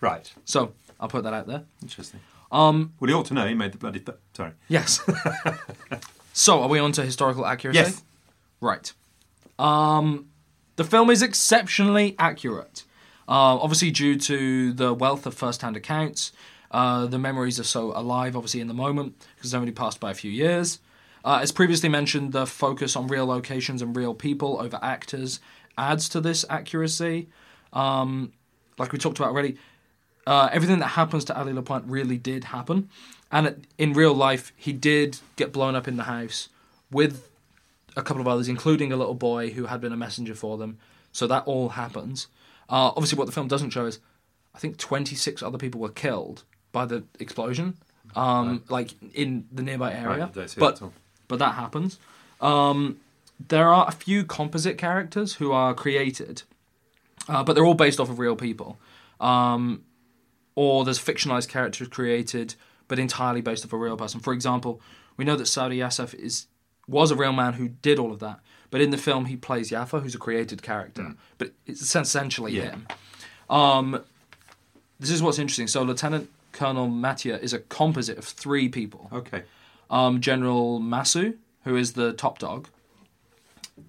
[SPEAKER 1] Right.
[SPEAKER 2] So, I'll put that out there.
[SPEAKER 1] Interesting.
[SPEAKER 2] Um,
[SPEAKER 1] Well, you ought to know he made the bloody. Th- sorry.
[SPEAKER 2] yes. so, are we on to historical accuracy?
[SPEAKER 1] Yes.
[SPEAKER 2] Right. Um, the film is exceptionally accurate. Uh, obviously, due to the wealth of first-hand accounts, uh, the memories are so alive, obviously, in the moment because it's only passed by a few years. Uh, as previously mentioned, the focus on real locations and real people over actors adds to this accuracy. Um, like we talked about already, uh, everything that happens to Ali La Pointe really did happen, and it, in real life, he did get blown up in the house with a couple of others, including a little boy who had been a messenger for them. So that all happens. Uh, obviously, what the film doesn't show is, I think 26 other people were killed by the explosion, um, like in the nearby area.
[SPEAKER 1] I don't see that
[SPEAKER 2] but. But that happens. Um, there are a few composite characters who are created, uh, but they're all based off of real people. Um, or there's fictionalized characters created, but entirely based off a real person. For example, we know that Saadi Yacef is was a real man who did all of that, but in the film he plays Jafar, who's a created character, but it's essentially
[SPEAKER 1] Yeah.
[SPEAKER 2] him. Um, this is what's interesting. So Lieutenant Colonel Mathieu is a composite of three people
[SPEAKER 1] Okay.
[SPEAKER 2] Um, General Massu, who is the top dog,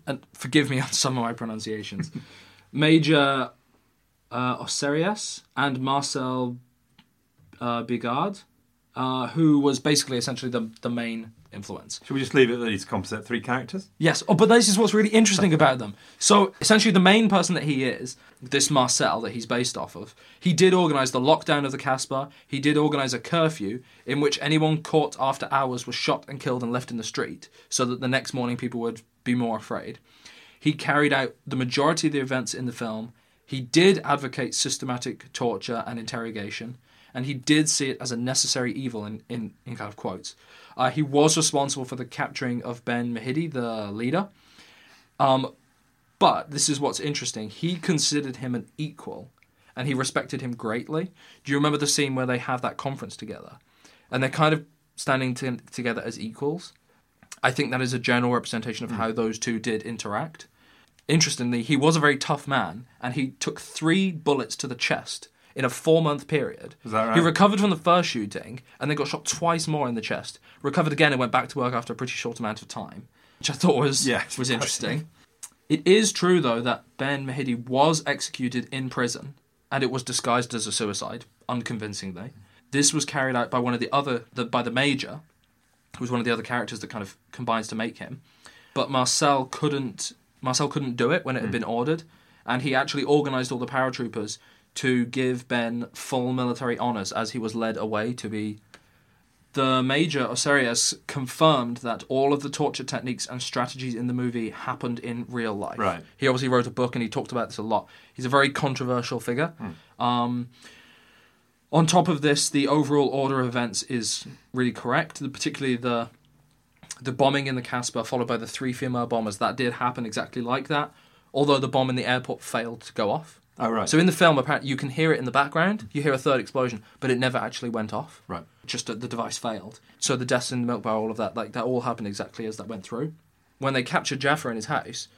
[SPEAKER 2] and forgive me on some of my pronunciations, Major uh, Aussaresses, and Marcel uh, Bigeard, uh, who was basically essentially the, the main influence.
[SPEAKER 1] Should we just leave it that he's composite three characters?
[SPEAKER 2] Yes. Oh, but this is what's really interesting about them. So essentially, the main person that he is, this Marcel that he's based off of, he did organise the lockdown of the Casbah. He did organise a curfew in which anyone caught after hours was shot and killed and left in the street, so that the next morning people would be more afraid. He carried out the majority of the events in the film. He did advocate systematic torture and interrogation, and he did see it as a necessary evil in, in, in kind of quotes. Uh, he was responsible for the capturing of Ben M'hidi, the leader. Um, but this is what's interesting. He considered him an equal, and he respected him greatly. Do you remember the scene where they have that conference together, and they're kind of standing to, together as equals? I think that is a general representation of how those two did interact. Interestingly, he was a very tough man, and he took three bullets to the chest in a four-month period.
[SPEAKER 1] Is that right?
[SPEAKER 2] He recovered from the first shooting, and then got shot twice more in the chest. Recovered again and went back to work after a pretty short amount of time, which I thought was
[SPEAKER 1] Yeah,
[SPEAKER 2] was interesting. It is true though that Ben M'hidi was executed in prison, and it was disguised as a suicide, unconvincingly. This was carried out by one of the other, the, by the major, who was one of the other characters that kind of combines to make him. But Marcel couldn't Marcel couldn't do it when it had hmm. been ordered, and he actually organised all the paratroopers to give Ben full military honors as he was led away to be. The Major Aussaresses confirmed that all of the torture techniques and strategies in the movie happened in real life.
[SPEAKER 1] Right.
[SPEAKER 2] He obviously wrote a book and he talked about this a lot. He's a very controversial figure. Um, on top of this, the overall order of events is really correct. The- Particularly the the bombing in the Casbah, followed by the three female bombers, that did happen exactly like that. Although the bomb in the airport failed to go off.
[SPEAKER 1] Oh, right.
[SPEAKER 2] So in the film, apparently, you can hear it in the background. You hear a third explosion, but it never actually went off.
[SPEAKER 1] Right.
[SPEAKER 2] Just that the device failed. So the deaths in the milk bar, all of that, like that all happened exactly as that went through. When they captured Jafar in his house,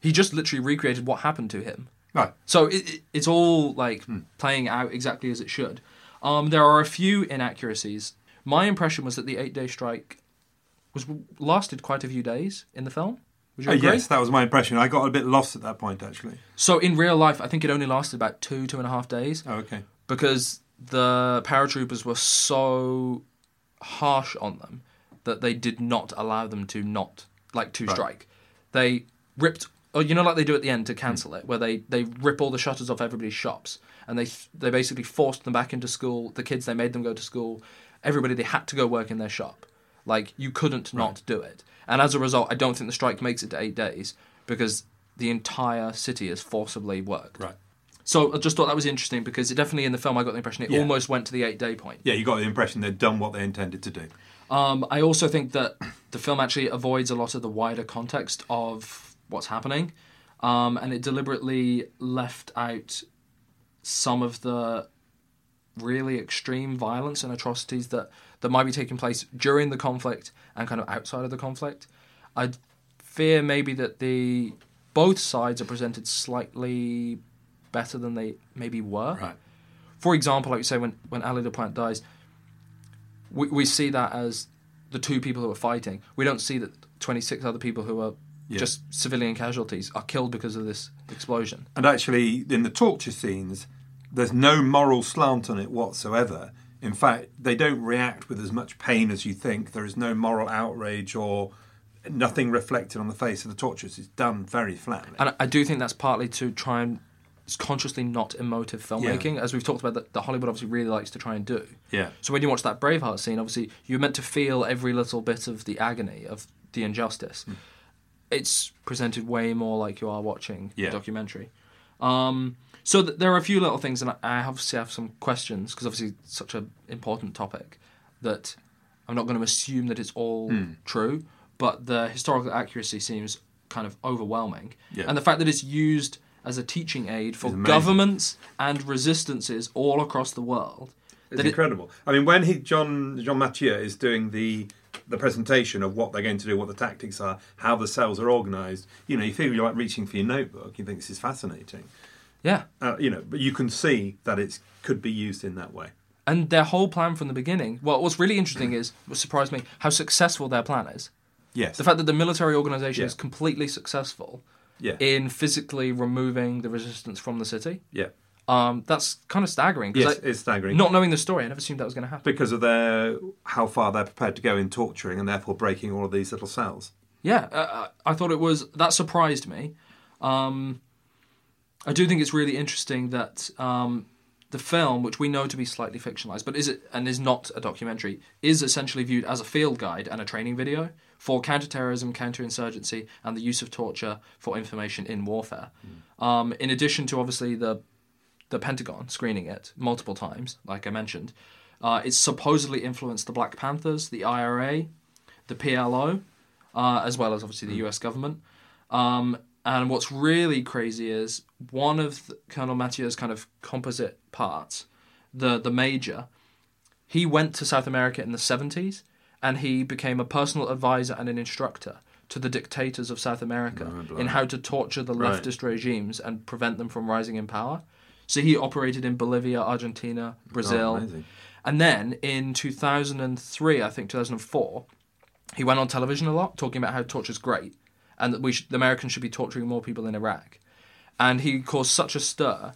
[SPEAKER 2] he just literally recreated what happened to him.
[SPEAKER 1] Right.
[SPEAKER 2] So it, it, it's all like playing out exactly as it should. Um, there are a few inaccuracies. My impression was that the eight day strike was lasted quite a few days in the film. Would you
[SPEAKER 1] uh,
[SPEAKER 2] agree?
[SPEAKER 1] yes, that was my impression. I got a bit lost at that point, actually.
[SPEAKER 2] So in real life, I think it only lasted about two, two and a half days
[SPEAKER 1] Oh, okay.
[SPEAKER 2] because the paratroopers were so harsh on them that they did not allow them to not like to
[SPEAKER 1] Right.
[SPEAKER 2] strike. They ripped, oh, you know, like they do at the end to cancel it, where they they rip all the shutters off everybody's shops and they they basically forced them back into school. The kids they made them go to school. Everybody they had to go work in their shop. Like you couldn't not do it. And as a result, I don't think the strike makes it to eight days because the entire city is forcibly worked.
[SPEAKER 1] Right.
[SPEAKER 2] So I just thought that was interesting because it definitely in the film I got the impression it
[SPEAKER 1] Yeah.
[SPEAKER 2] almost went to the eight day point.
[SPEAKER 1] Yeah, you got the impression they'd done what they intended to do.
[SPEAKER 2] Um, I also think that the film actually avoids a lot of the wider context of what's happening, um, and it deliberately left out some of the really extreme violence and atrocities that, that might be taking place during the conflict and kind of outside of the conflict. I fear maybe that the both sides are presented slightly better than they maybe were
[SPEAKER 1] Right.
[SPEAKER 2] for example, like you say, when when Ali La Pointe dies, we we see that as the two people who are fighting. We don't see that twenty six other people who are
[SPEAKER 1] Yeah.
[SPEAKER 2] just civilian casualties are killed because of this explosion.
[SPEAKER 1] And actually, in the torture scenes, there's no moral slant on it whatsoever. In fact, they don't react with as much pain as you think. There is no moral outrage or nothing reflected on the face of the torturers. It's done very flatly.
[SPEAKER 2] And I do think that's partly to try and it's consciously not emotive filmmaking, as we've talked about that, that Hollywood obviously really likes to try and do.
[SPEAKER 1] Yeah.
[SPEAKER 2] So when you watch that Braveheart scene, obviously you're meant to feel every little bit of the agony of the injustice.
[SPEAKER 1] Hmm.
[SPEAKER 2] It's presented way more like you are watching
[SPEAKER 1] Yeah.
[SPEAKER 2] a documentary. Um, so th- there are a few little things, and I- obviously have some questions because obviously it's such an important topic that I'm not going to assume that it's all
[SPEAKER 1] Hmm.
[SPEAKER 2] true, but the historical accuracy seems kind of overwhelming,
[SPEAKER 1] Yeah.
[SPEAKER 2] and the fact that it's used as a teaching aid for governments and resistances all across the world.
[SPEAKER 1] It's
[SPEAKER 2] it-
[SPEAKER 1] incredible. I mean, when he John John Mathieu is doing the the presentation of what they're going to do, what the tactics are, how the cells are organised, you know, you feel you're like reaching for your notebook. You think this is fascinating.
[SPEAKER 2] Yeah,
[SPEAKER 1] Uh, you know, but you can see that it could be used in that way.
[SPEAKER 2] and their whole plan from the beginning. Well, what's really interesting is what surprised me how successful their plan is.
[SPEAKER 1] Yes.
[SPEAKER 2] The fact that the military organization
[SPEAKER 1] Yeah.
[SPEAKER 2] is completely successful
[SPEAKER 1] yeah.
[SPEAKER 2] in physically removing the resistance from the city.
[SPEAKER 1] yeah.
[SPEAKER 2] Um, that's kind of staggering.
[SPEAKER 1] Yes,
[SPEAKER 2] I-
[SPEAKER 1] it's staggering.
[SPEAKER 2] Not knowing the story, I never assumed that was going to happen.
[SPEAKER 1] because of their how far they're prepared to go in torturing and therefore breaking all of these little cells.
[SPEAKER 2] Yeah, uh, I thought it was that surprised me. Um, I do think it's really interesting that um, the film, which we know to be slightly fictionalized, but is it and is not a documentary, is essentially viewed as a field guide and a training video for counterterrorism, counterinsurgency, and the use of torture for information in warfare. Um, in addition to obviously the the Pentagon screening it multiple times, like I mentioned, uh, it's supposedly influenced the Black Panthers, the IRA, the PLO, uh, as well as obviously the U.S. government. Um, and what's really crazy is one of the, Colonel Mathieu's kind of composite parts, the the major, he went to South America in the 70s and he became a personal advisor and an instructor to the dictators of South America in how to torture the
[SPEAKER 1] Right.
[SPEAKER 2] leftist regimes and prevent them from rising in power. So he operated in Bolivia, Argentina, oh, Brazil.
[SPEAKER 1] amazing.
[SPEAKER 2] and then in 2003, I think 2004, he went on television a lot talking about how torture's great and that we should, the Americans should be torturing more people in Iraq. And he caused such a stir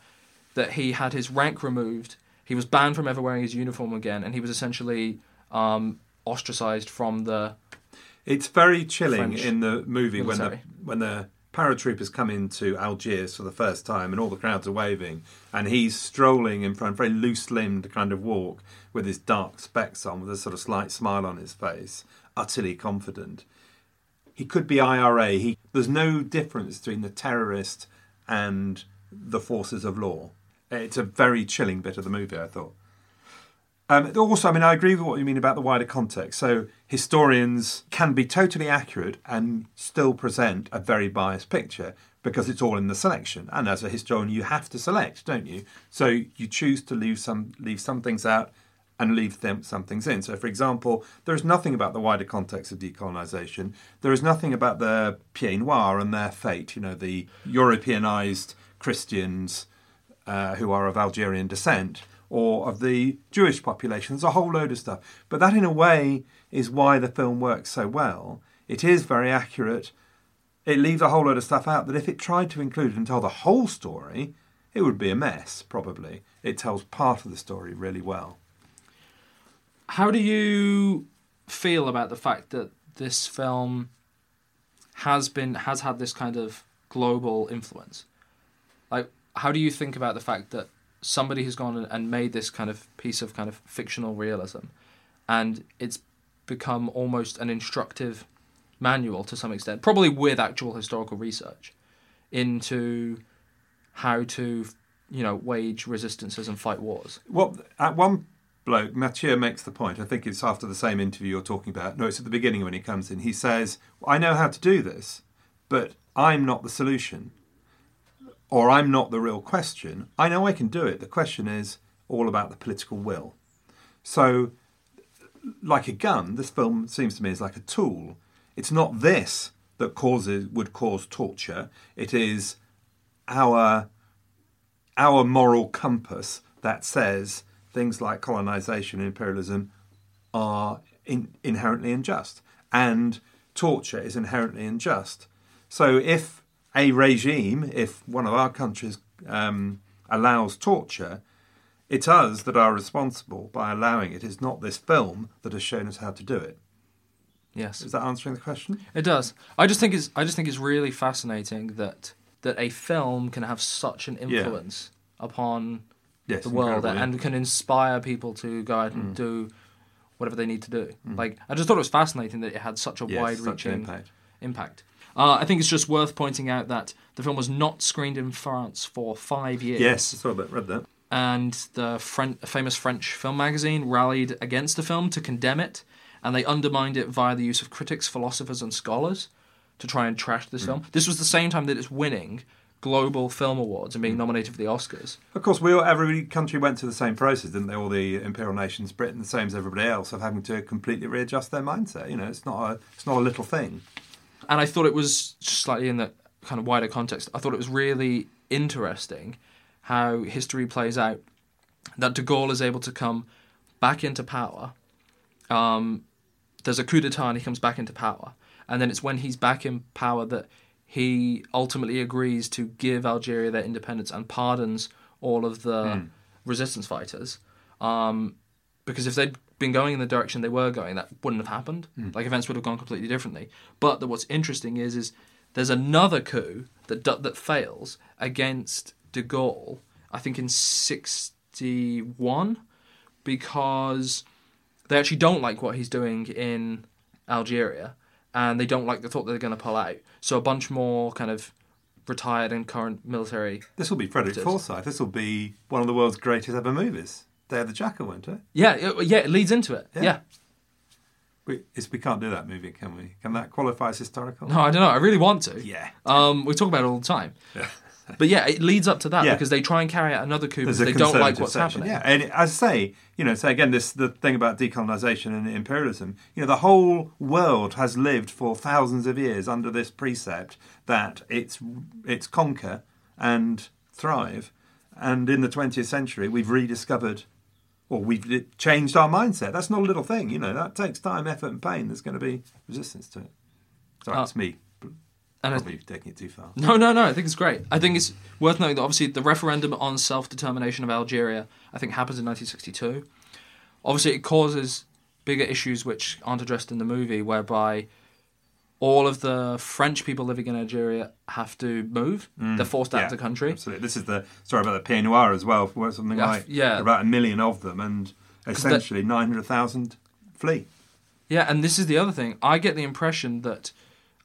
[SPEAKER 2] that he had his rank removed. He was banned from ever wearing his uniform again, and he was essentially um, ostracized from the.
[SPEAKER 1] It's very chilling
[SPEAKER 2] French
[SPEAKER 1] in the movie when the when the paratroopers come into Algiers for the first time and all the crowds are waving, and he's strolling in front, very loose limbed kind of walk with his dark specs on, with a sort of slight smile on his face, utterly confident. He could be IRA. He, there's no difference between the terrorist and the forces of law. It's a very chilling bit of the movie, I thought. Um, also, I mean, I agree with what you mean about the wider context. So, historians can be totally accurate and still present a very biased picture because it's all in the selection. And as a historian, you have to select, don't you? So, you choose to leave some leave some things out and leave them, some things in. So, for example, there is nothing about the wider context of decolonisation. There is nothing about the Pieds Noirs and their fate. You know, the Europeanized Christians uh, who are of Algerian descent or of the Jewish population. There's a whole load of stuff. But that, in a way, is why the film works so well. It is very accurate. It leaves a whole load of stuff out that if it tried to include and tell the whole story, it would be a mess, probably. It tells part of the story really well.
[SPEAKER 2] How do you feel about the fact that this film has been has had this kind of global influence? Like, how do you think about the fact that somebody has gone and made this kind of piece of kind of fictional realism, and it's become almost an instructive manual to some extent, probably with actual historical research into how to, you know, wage resistances and fight wars.
[SPEAKER 1] Well, at one bloke, Mathieu makes the point. I think it's after the same interview you're talking about. No, it's at the beginning when he comes in. He says, "I know how to do this, but I'm not the solution." or I'm not the real question. I know I can do it. The question is all about the political will. So, like a gun, this film seems to me is like a tool. It's not this that causes would cause torture. It is our our moral compass that says things like colonization and imperialism are in, inherently unjust, and torture is inherently unjust. So if a regime, if one of our countries um, allows torture, it's us that are responsible by allowing it. It's not this film that has shown us how to do it.
[SPEAKER 2] Yes.
[SPEAKER 1] Is that answering the question?
[SPEAKER 2] It does. I just think it's I just think it's really fascinating that that a film can have such an influence yeah. upon
[SPEAKER 1] yes,
[SPEAKER 2] the world and, and can inspire people to go out and mm. do whatever they need to do. Mm. Like I just thought it was fascinating that it had such a
[SPEAKER 1] yes,
[SPEAKER 2] wide-reaching
[SPEAKER 1] impact.
[SPEAKER 2] impact. Uh, I think it's just worth pointing out that the film was not screened in France for five years.
[SPEAKER 1] Yes, I saw that, read that.
[SPEAKER 2] And the Fren- famous French film magazine rallied against the film to condemn it, and they undermined it via the use of critics, philosophers, and scholars to try and trash this mm. film. This was the same time that it's winning global film awards and being mm. nominated for the Oscars.
[SPEAKER 1] Of course, we all, every country went through the same process, didn't they? All the imperial nations, Britain, the same as everybody else, of having to completely readjust their mindset. You know, it's not a it's not a little thing
[SPEAKER 2] and I thought it was slightly in that kind of wider context. I thought it was really interesting how history plays out. That De Gaulle is able to come back into power. Um, there's a coup d'état and he comes back into power, and then it's when he's back in power that he ultimately agrees to give Algeria their independence and pardons all of the mm. resistance fighters. Um, because if they'd been going in the direction they were going, that wouldn't have happened. Mm. Like events would have gone completely differently. But the, what's interesting is, is there's another coup that that fails against De Gaulle. I think in '61 because they actually don't like what he's doing in Algeria, and they don't like the thought that they're going to pull out. So a bunch more kind of retired and current military.
[SPEAKER 1] This will be Frederick Forsyth. This will be one of the world's greatest ever movies. Day of the Jackal, won't it?
[SPEAKER 2] Yeah, it, yeah, it leads into it. Yeah. yeah.
[SPEAKER 1] We, we can't do that movie, can we? Can that qualify as historical?
[SPEAKER 2] No, I don't know. I really want to.
[SPEAKER 1] Yeah.
[SPEAKER 2] Um, we talk about it all the time. Yeah. but yeah, it leads up to that yeah. because they try and carry out another coup because they don't like what's section. happening.
[SPEAKER 1] Yeah, and as I say, you know, say again, this the thing about decolonization and imperialism. You know, the whole world has lived for thousands of years under this precept that it's it's conquer and thrive, and in the 20th century, we've rediscovered or we've changed our mindset. That's not a little thing, you know. That takes time, effort, and pain. There's going to be resistance to it. Sorry, uh, me. And Probably I, taking it too far.
[SPEAKER 2] No, no, no. I think it's great. I think it's worth noting that obviously the referendum on self-determination of Algeria, I think, happens in 1962. Obviously, it causes bigger issues which aren't addressed in the movie, whereby all of the French people living in Algeria have to move. They're forced out
[SPEAKER 1] Mm. Yeah,
[SPEAKER 2] of the country.
[SPEAKER 1] Absolutely. This is the story about the Pied Noir as well. where Something
[SPEAKER 2] Yeah,
[SPEAKER 1] like
[SPEAKER 2] yeah.
[SPEAKER 1] about a million of them, and essentially nine hundred thousand flee.
[SPEAKER 2] Yeah, and this is the other thing. I get the impression that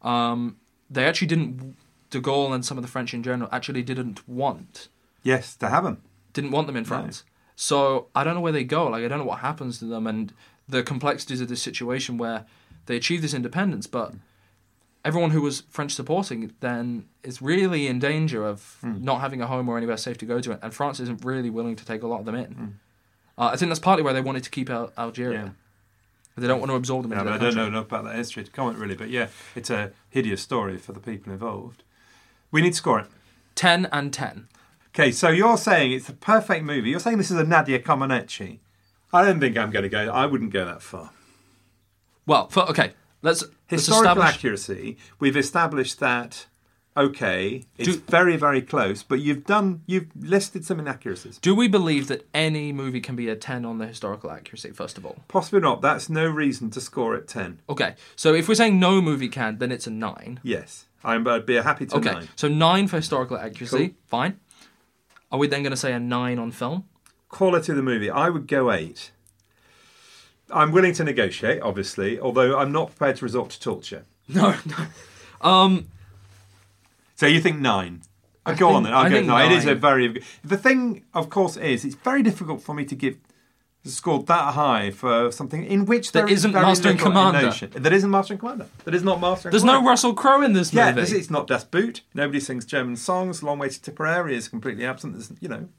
[SPEAKER 2] um, they actually didn't. De Gaulle and some of the French in general actually didn't want
[SPEAKER 1] Yes, to have them.
[SPEAKER 2] didn't want them in France. So I don't know where they go. Like I don't know what happens to them and the complexities of this situation where they achieve this independence, but everyone who was French supporting then is really in danger of not having a home or anywhere safe to go to, and France isn't really willing to take a lot of them in. Uh, I think that's partly why they wanted to keep Al- Algeria. They don't want to absorb them
[SPEAKER 1] but I don't know enough about that history to comment really. But yeah, it's a hideous story for the people involved. We need to score it.
[SPEAKER 2] Ten and ten.
[SPEAKER 1] Okay, so you're saying it's a perfect movie. You're saying this is a Nadia Comaneci. I don't think I'm going to go. I wouldn't go that far.
[SPEAKER 2] Well, for, okay, let's, let's
[SPEAKER 1] Historical
[SPEAKER 2] establish.
[SPEAKER 1] accuracy. We've established that. Okay, it's
[SPEAKER 2] Do-
[SPEAKER 1] very, very close, but you've done. You've listed some inaccuracies.
[SPEAKER 2] Do we believe that any movie can be a ten on the historical accuracy? First of all,
[SPEAKER 1] Possibly not. That's no reason to score at ten.
[SPEAKER 2] okay. So if we're saying no movie can, then it's a nine.
[SPEAKER 1] Yes, I'm, I'd be happy to
[SPEAKER 2] Okay,
[SPEAKER 1] nine.
[SPEAKER 2] so nine for historical accuracy,
[SPEAKER 1] Cool.
[SPEAKER 2] fine. Are we then going to say a nine on film?
[SPEAKER 1] Quality of the movie, I would go eight. I'm willing to negotiate, obviously, although I'm not prepared to resort to torture.
[SPEAKER 2] No, no.
[SPEAKER 1] Um, So you think nine?
[SPEAKER 2] I
[SPEAKER 1] Go on then. I'll
[SPEAKER 2] I
[SPEAKER 1] go
[SPEAKER 2] think
[SPEAKER 1] nine. It is a very. The thing, of course, is it's very difficult for me to give scored that high for something in which
[SPEAKER 2] That
[SPEAKER 1] there
[SPEAKER 2] isn't
[SPEAKER 1] very
[SPEAKER 2] Master and Commander.
[SPEAKER 1] emotion. That isn't Master and Commander. That is not Master
[SPEAKER 2] There's
[SPEAKER 1] Commander.
[SPEAKER 2] no Russell Crowe in this
[SPEAKER 1] Yeah,
[SPEAKER 2] movie.
[SPEAKER 1] this, it's not Das Boot. Nobody sings German songs. Long Way to Tipperary is completely absent. There's, you know,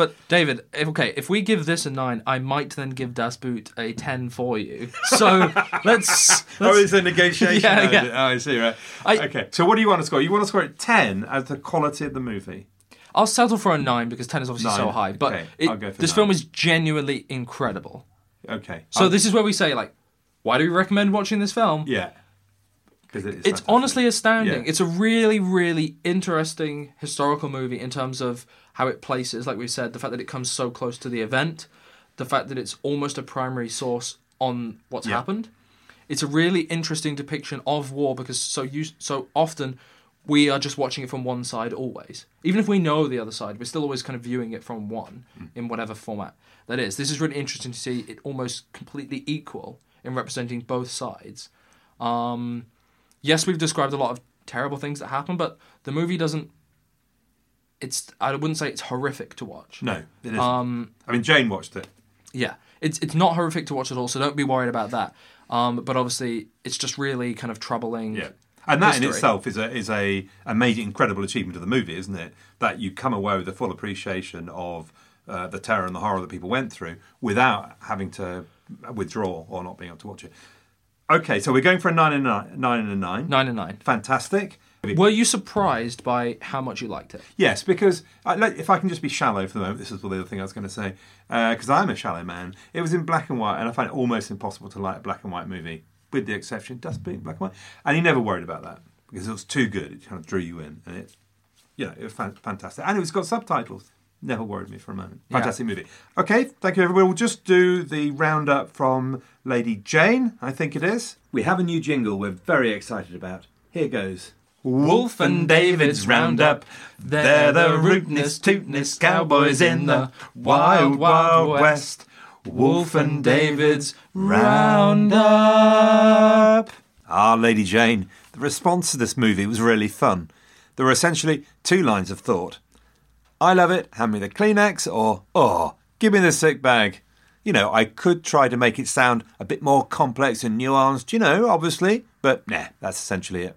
[SPEAKER 2] But David, if, okay, if we give this a nine, I might then give Das Boot a ten for you. So let's.
[SPEAKER 1] oh,
[SPEAKER 2] let's
[SPEAKER 1] it's a negotiation.
[SPEAKER 2] Yeah,
[SPEAKER 1] oh,
[SPEAKER 2] yeah.
[SPEAKER 1] Oh, I see. Right.
[SPEAKER 2] I-
[SPEAKER 1] okay. So, what do you want to score? You want to score it ten as the quality of the movie.
[SPEAKER 2] I'll settle for a nine because ten is obviously so high. But
[SPEAKER 1] okay,
[SPEAKER 2] it-
[SPEAKER 1] I'll go for
[SPEAKER 2] this
[SPEAKER 1] nine.
[SPEAKER 2] film is genuinely incredible.
[SPEAKER 1] Okay.
[SPEAKER 2] So
[SPEAKER 1] I'll-
[SPEAKER 2] this is where we say like, why do we recommend watching this film?
[SPEAKER 1] yeah, because it
[SPEAKER 2] It's honestly astounding.
[SPEAKER 1] Yeah.
[SPEAKER 2] It's a really, really interesting historical movie in terms of how it places, like we said, the fact that it comes so close to the event, the fact that it's almost a primary source on what's
[SPEAKER 1] Yeah.
[SPEAKER 2] happened. It's a really interesting depiction of war because so you so often we are just watching it from one side always. Even if we know the other side, we're still always kind of viewing it from one
[SPEAKER 1] Mm.
[SPEAKER 2] in whatever format that is. This is really interesting to see it almost completely equal in representing both sides. Um, yes, we've described a lot of terrible things that happen, but the movie doesn't. It's I wouldn't say it's horrific to watch.
[SPEAKER 1] No, it isn't.
[SPEAKER 2] Um,
[SPEAKER 1] I mean, Jane watched it.
[SPEAKER 2] yeah, it's it's not horrific to watch at all, so don't be worried about that. Um, but obviously, it's just really kind of troubling.
[SPEAKER 1] Yeah. And that in itself is a is a, a major incredible achievement of the movie, isn't it? That you come away with a full appreciation of uh, the terror and the horror that people went through without having to withdraw or not being able to watch it. Okay, so we're going for a nine and nine, nine and a nine.
[SPEAKER 2] Nine and nine.
[SPEAKER 1] Fantastic.
[SPEAKER 2] Were you surprised by how much you liked it?
[SPEAKER 1] Yes, because uh, I, if I can just be shallow for the moment, this is the other thing I was going to say. Uh, because I'm a shallow man. It was in black and white, and I find it almost impossible to like a black and white movie, with the exception Dust being black and white. And he never worried about that because it was too good. It kind of drew you in, and it, you know, it was fantastic. And it was got subtitles. Never worried me for a moment.
[SPEAKER 2] Yeah.
[SPEAKER 1] Fantastic movie. Okay, thank you, everybody. We'll just do the roundup from Lady Jane, I think it is. We have a new jingle we're very excited about. Here goes.
[SPEAKER 2] Wolf and David's Roundup. They're the rootinest, tootinest cowboys in the wild, wild west. Wolf and David's Roundup.
[SPEAKER 1] Ah, Lady Jane, the response to this movie was really fun. There were essentially two lines of thought. I love it, hand me the Kleenex, or, oh, give me the sick bag. You know, I could try to make it sound a bit more complex and nuanced, you know, obviously, but nah, that's essentially it.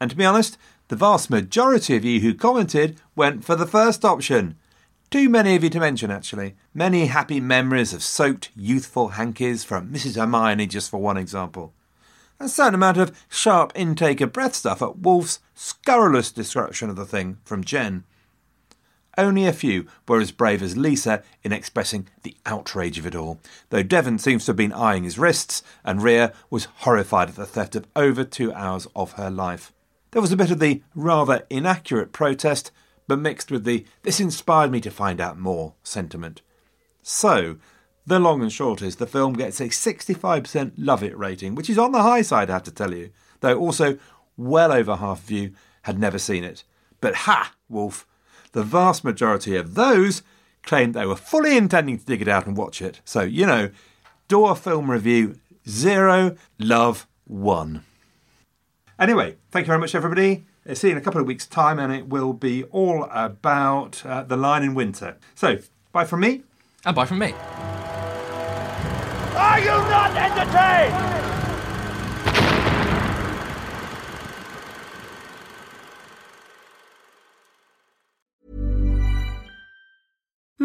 [SPEAKER 1] And to be honest, the vast majority of you who commented went for the first option. Too many of you to mention, actually. Many happy memories of soaked, youthful hankies from Mrs. Hermione, just for one example. A certain amount of sharp intake of breath stuff at Wolf's scurrilous description of the thing from Jen. Only a few were as brave as Lisa in expressing the outrage of it all, though Devon seems to have been eyeing his wrists, and Rhea was horrified at the theft of over two hours of her life. There was a bit of the rather inaccurate protest, but mixed with the this inspired me to find out more sentiment. So, the long and short is the film gets a 65% love it rating, which is on the high side, I have to tell you. though also well over half of you had never seen it. But ha, Wolf, the vast majority of those claimed they were fully intending to dig it out and watch it. So, you know, Door Film Review zero, love one. Anyway, thank you very much, everybody. See you in a couple of weeks' time, and it will be all about uh, The Lion in Winter. So, bye from me.
[SPEAKER 2] And bye from me.
[SPEAKER 3] Are you not entertained?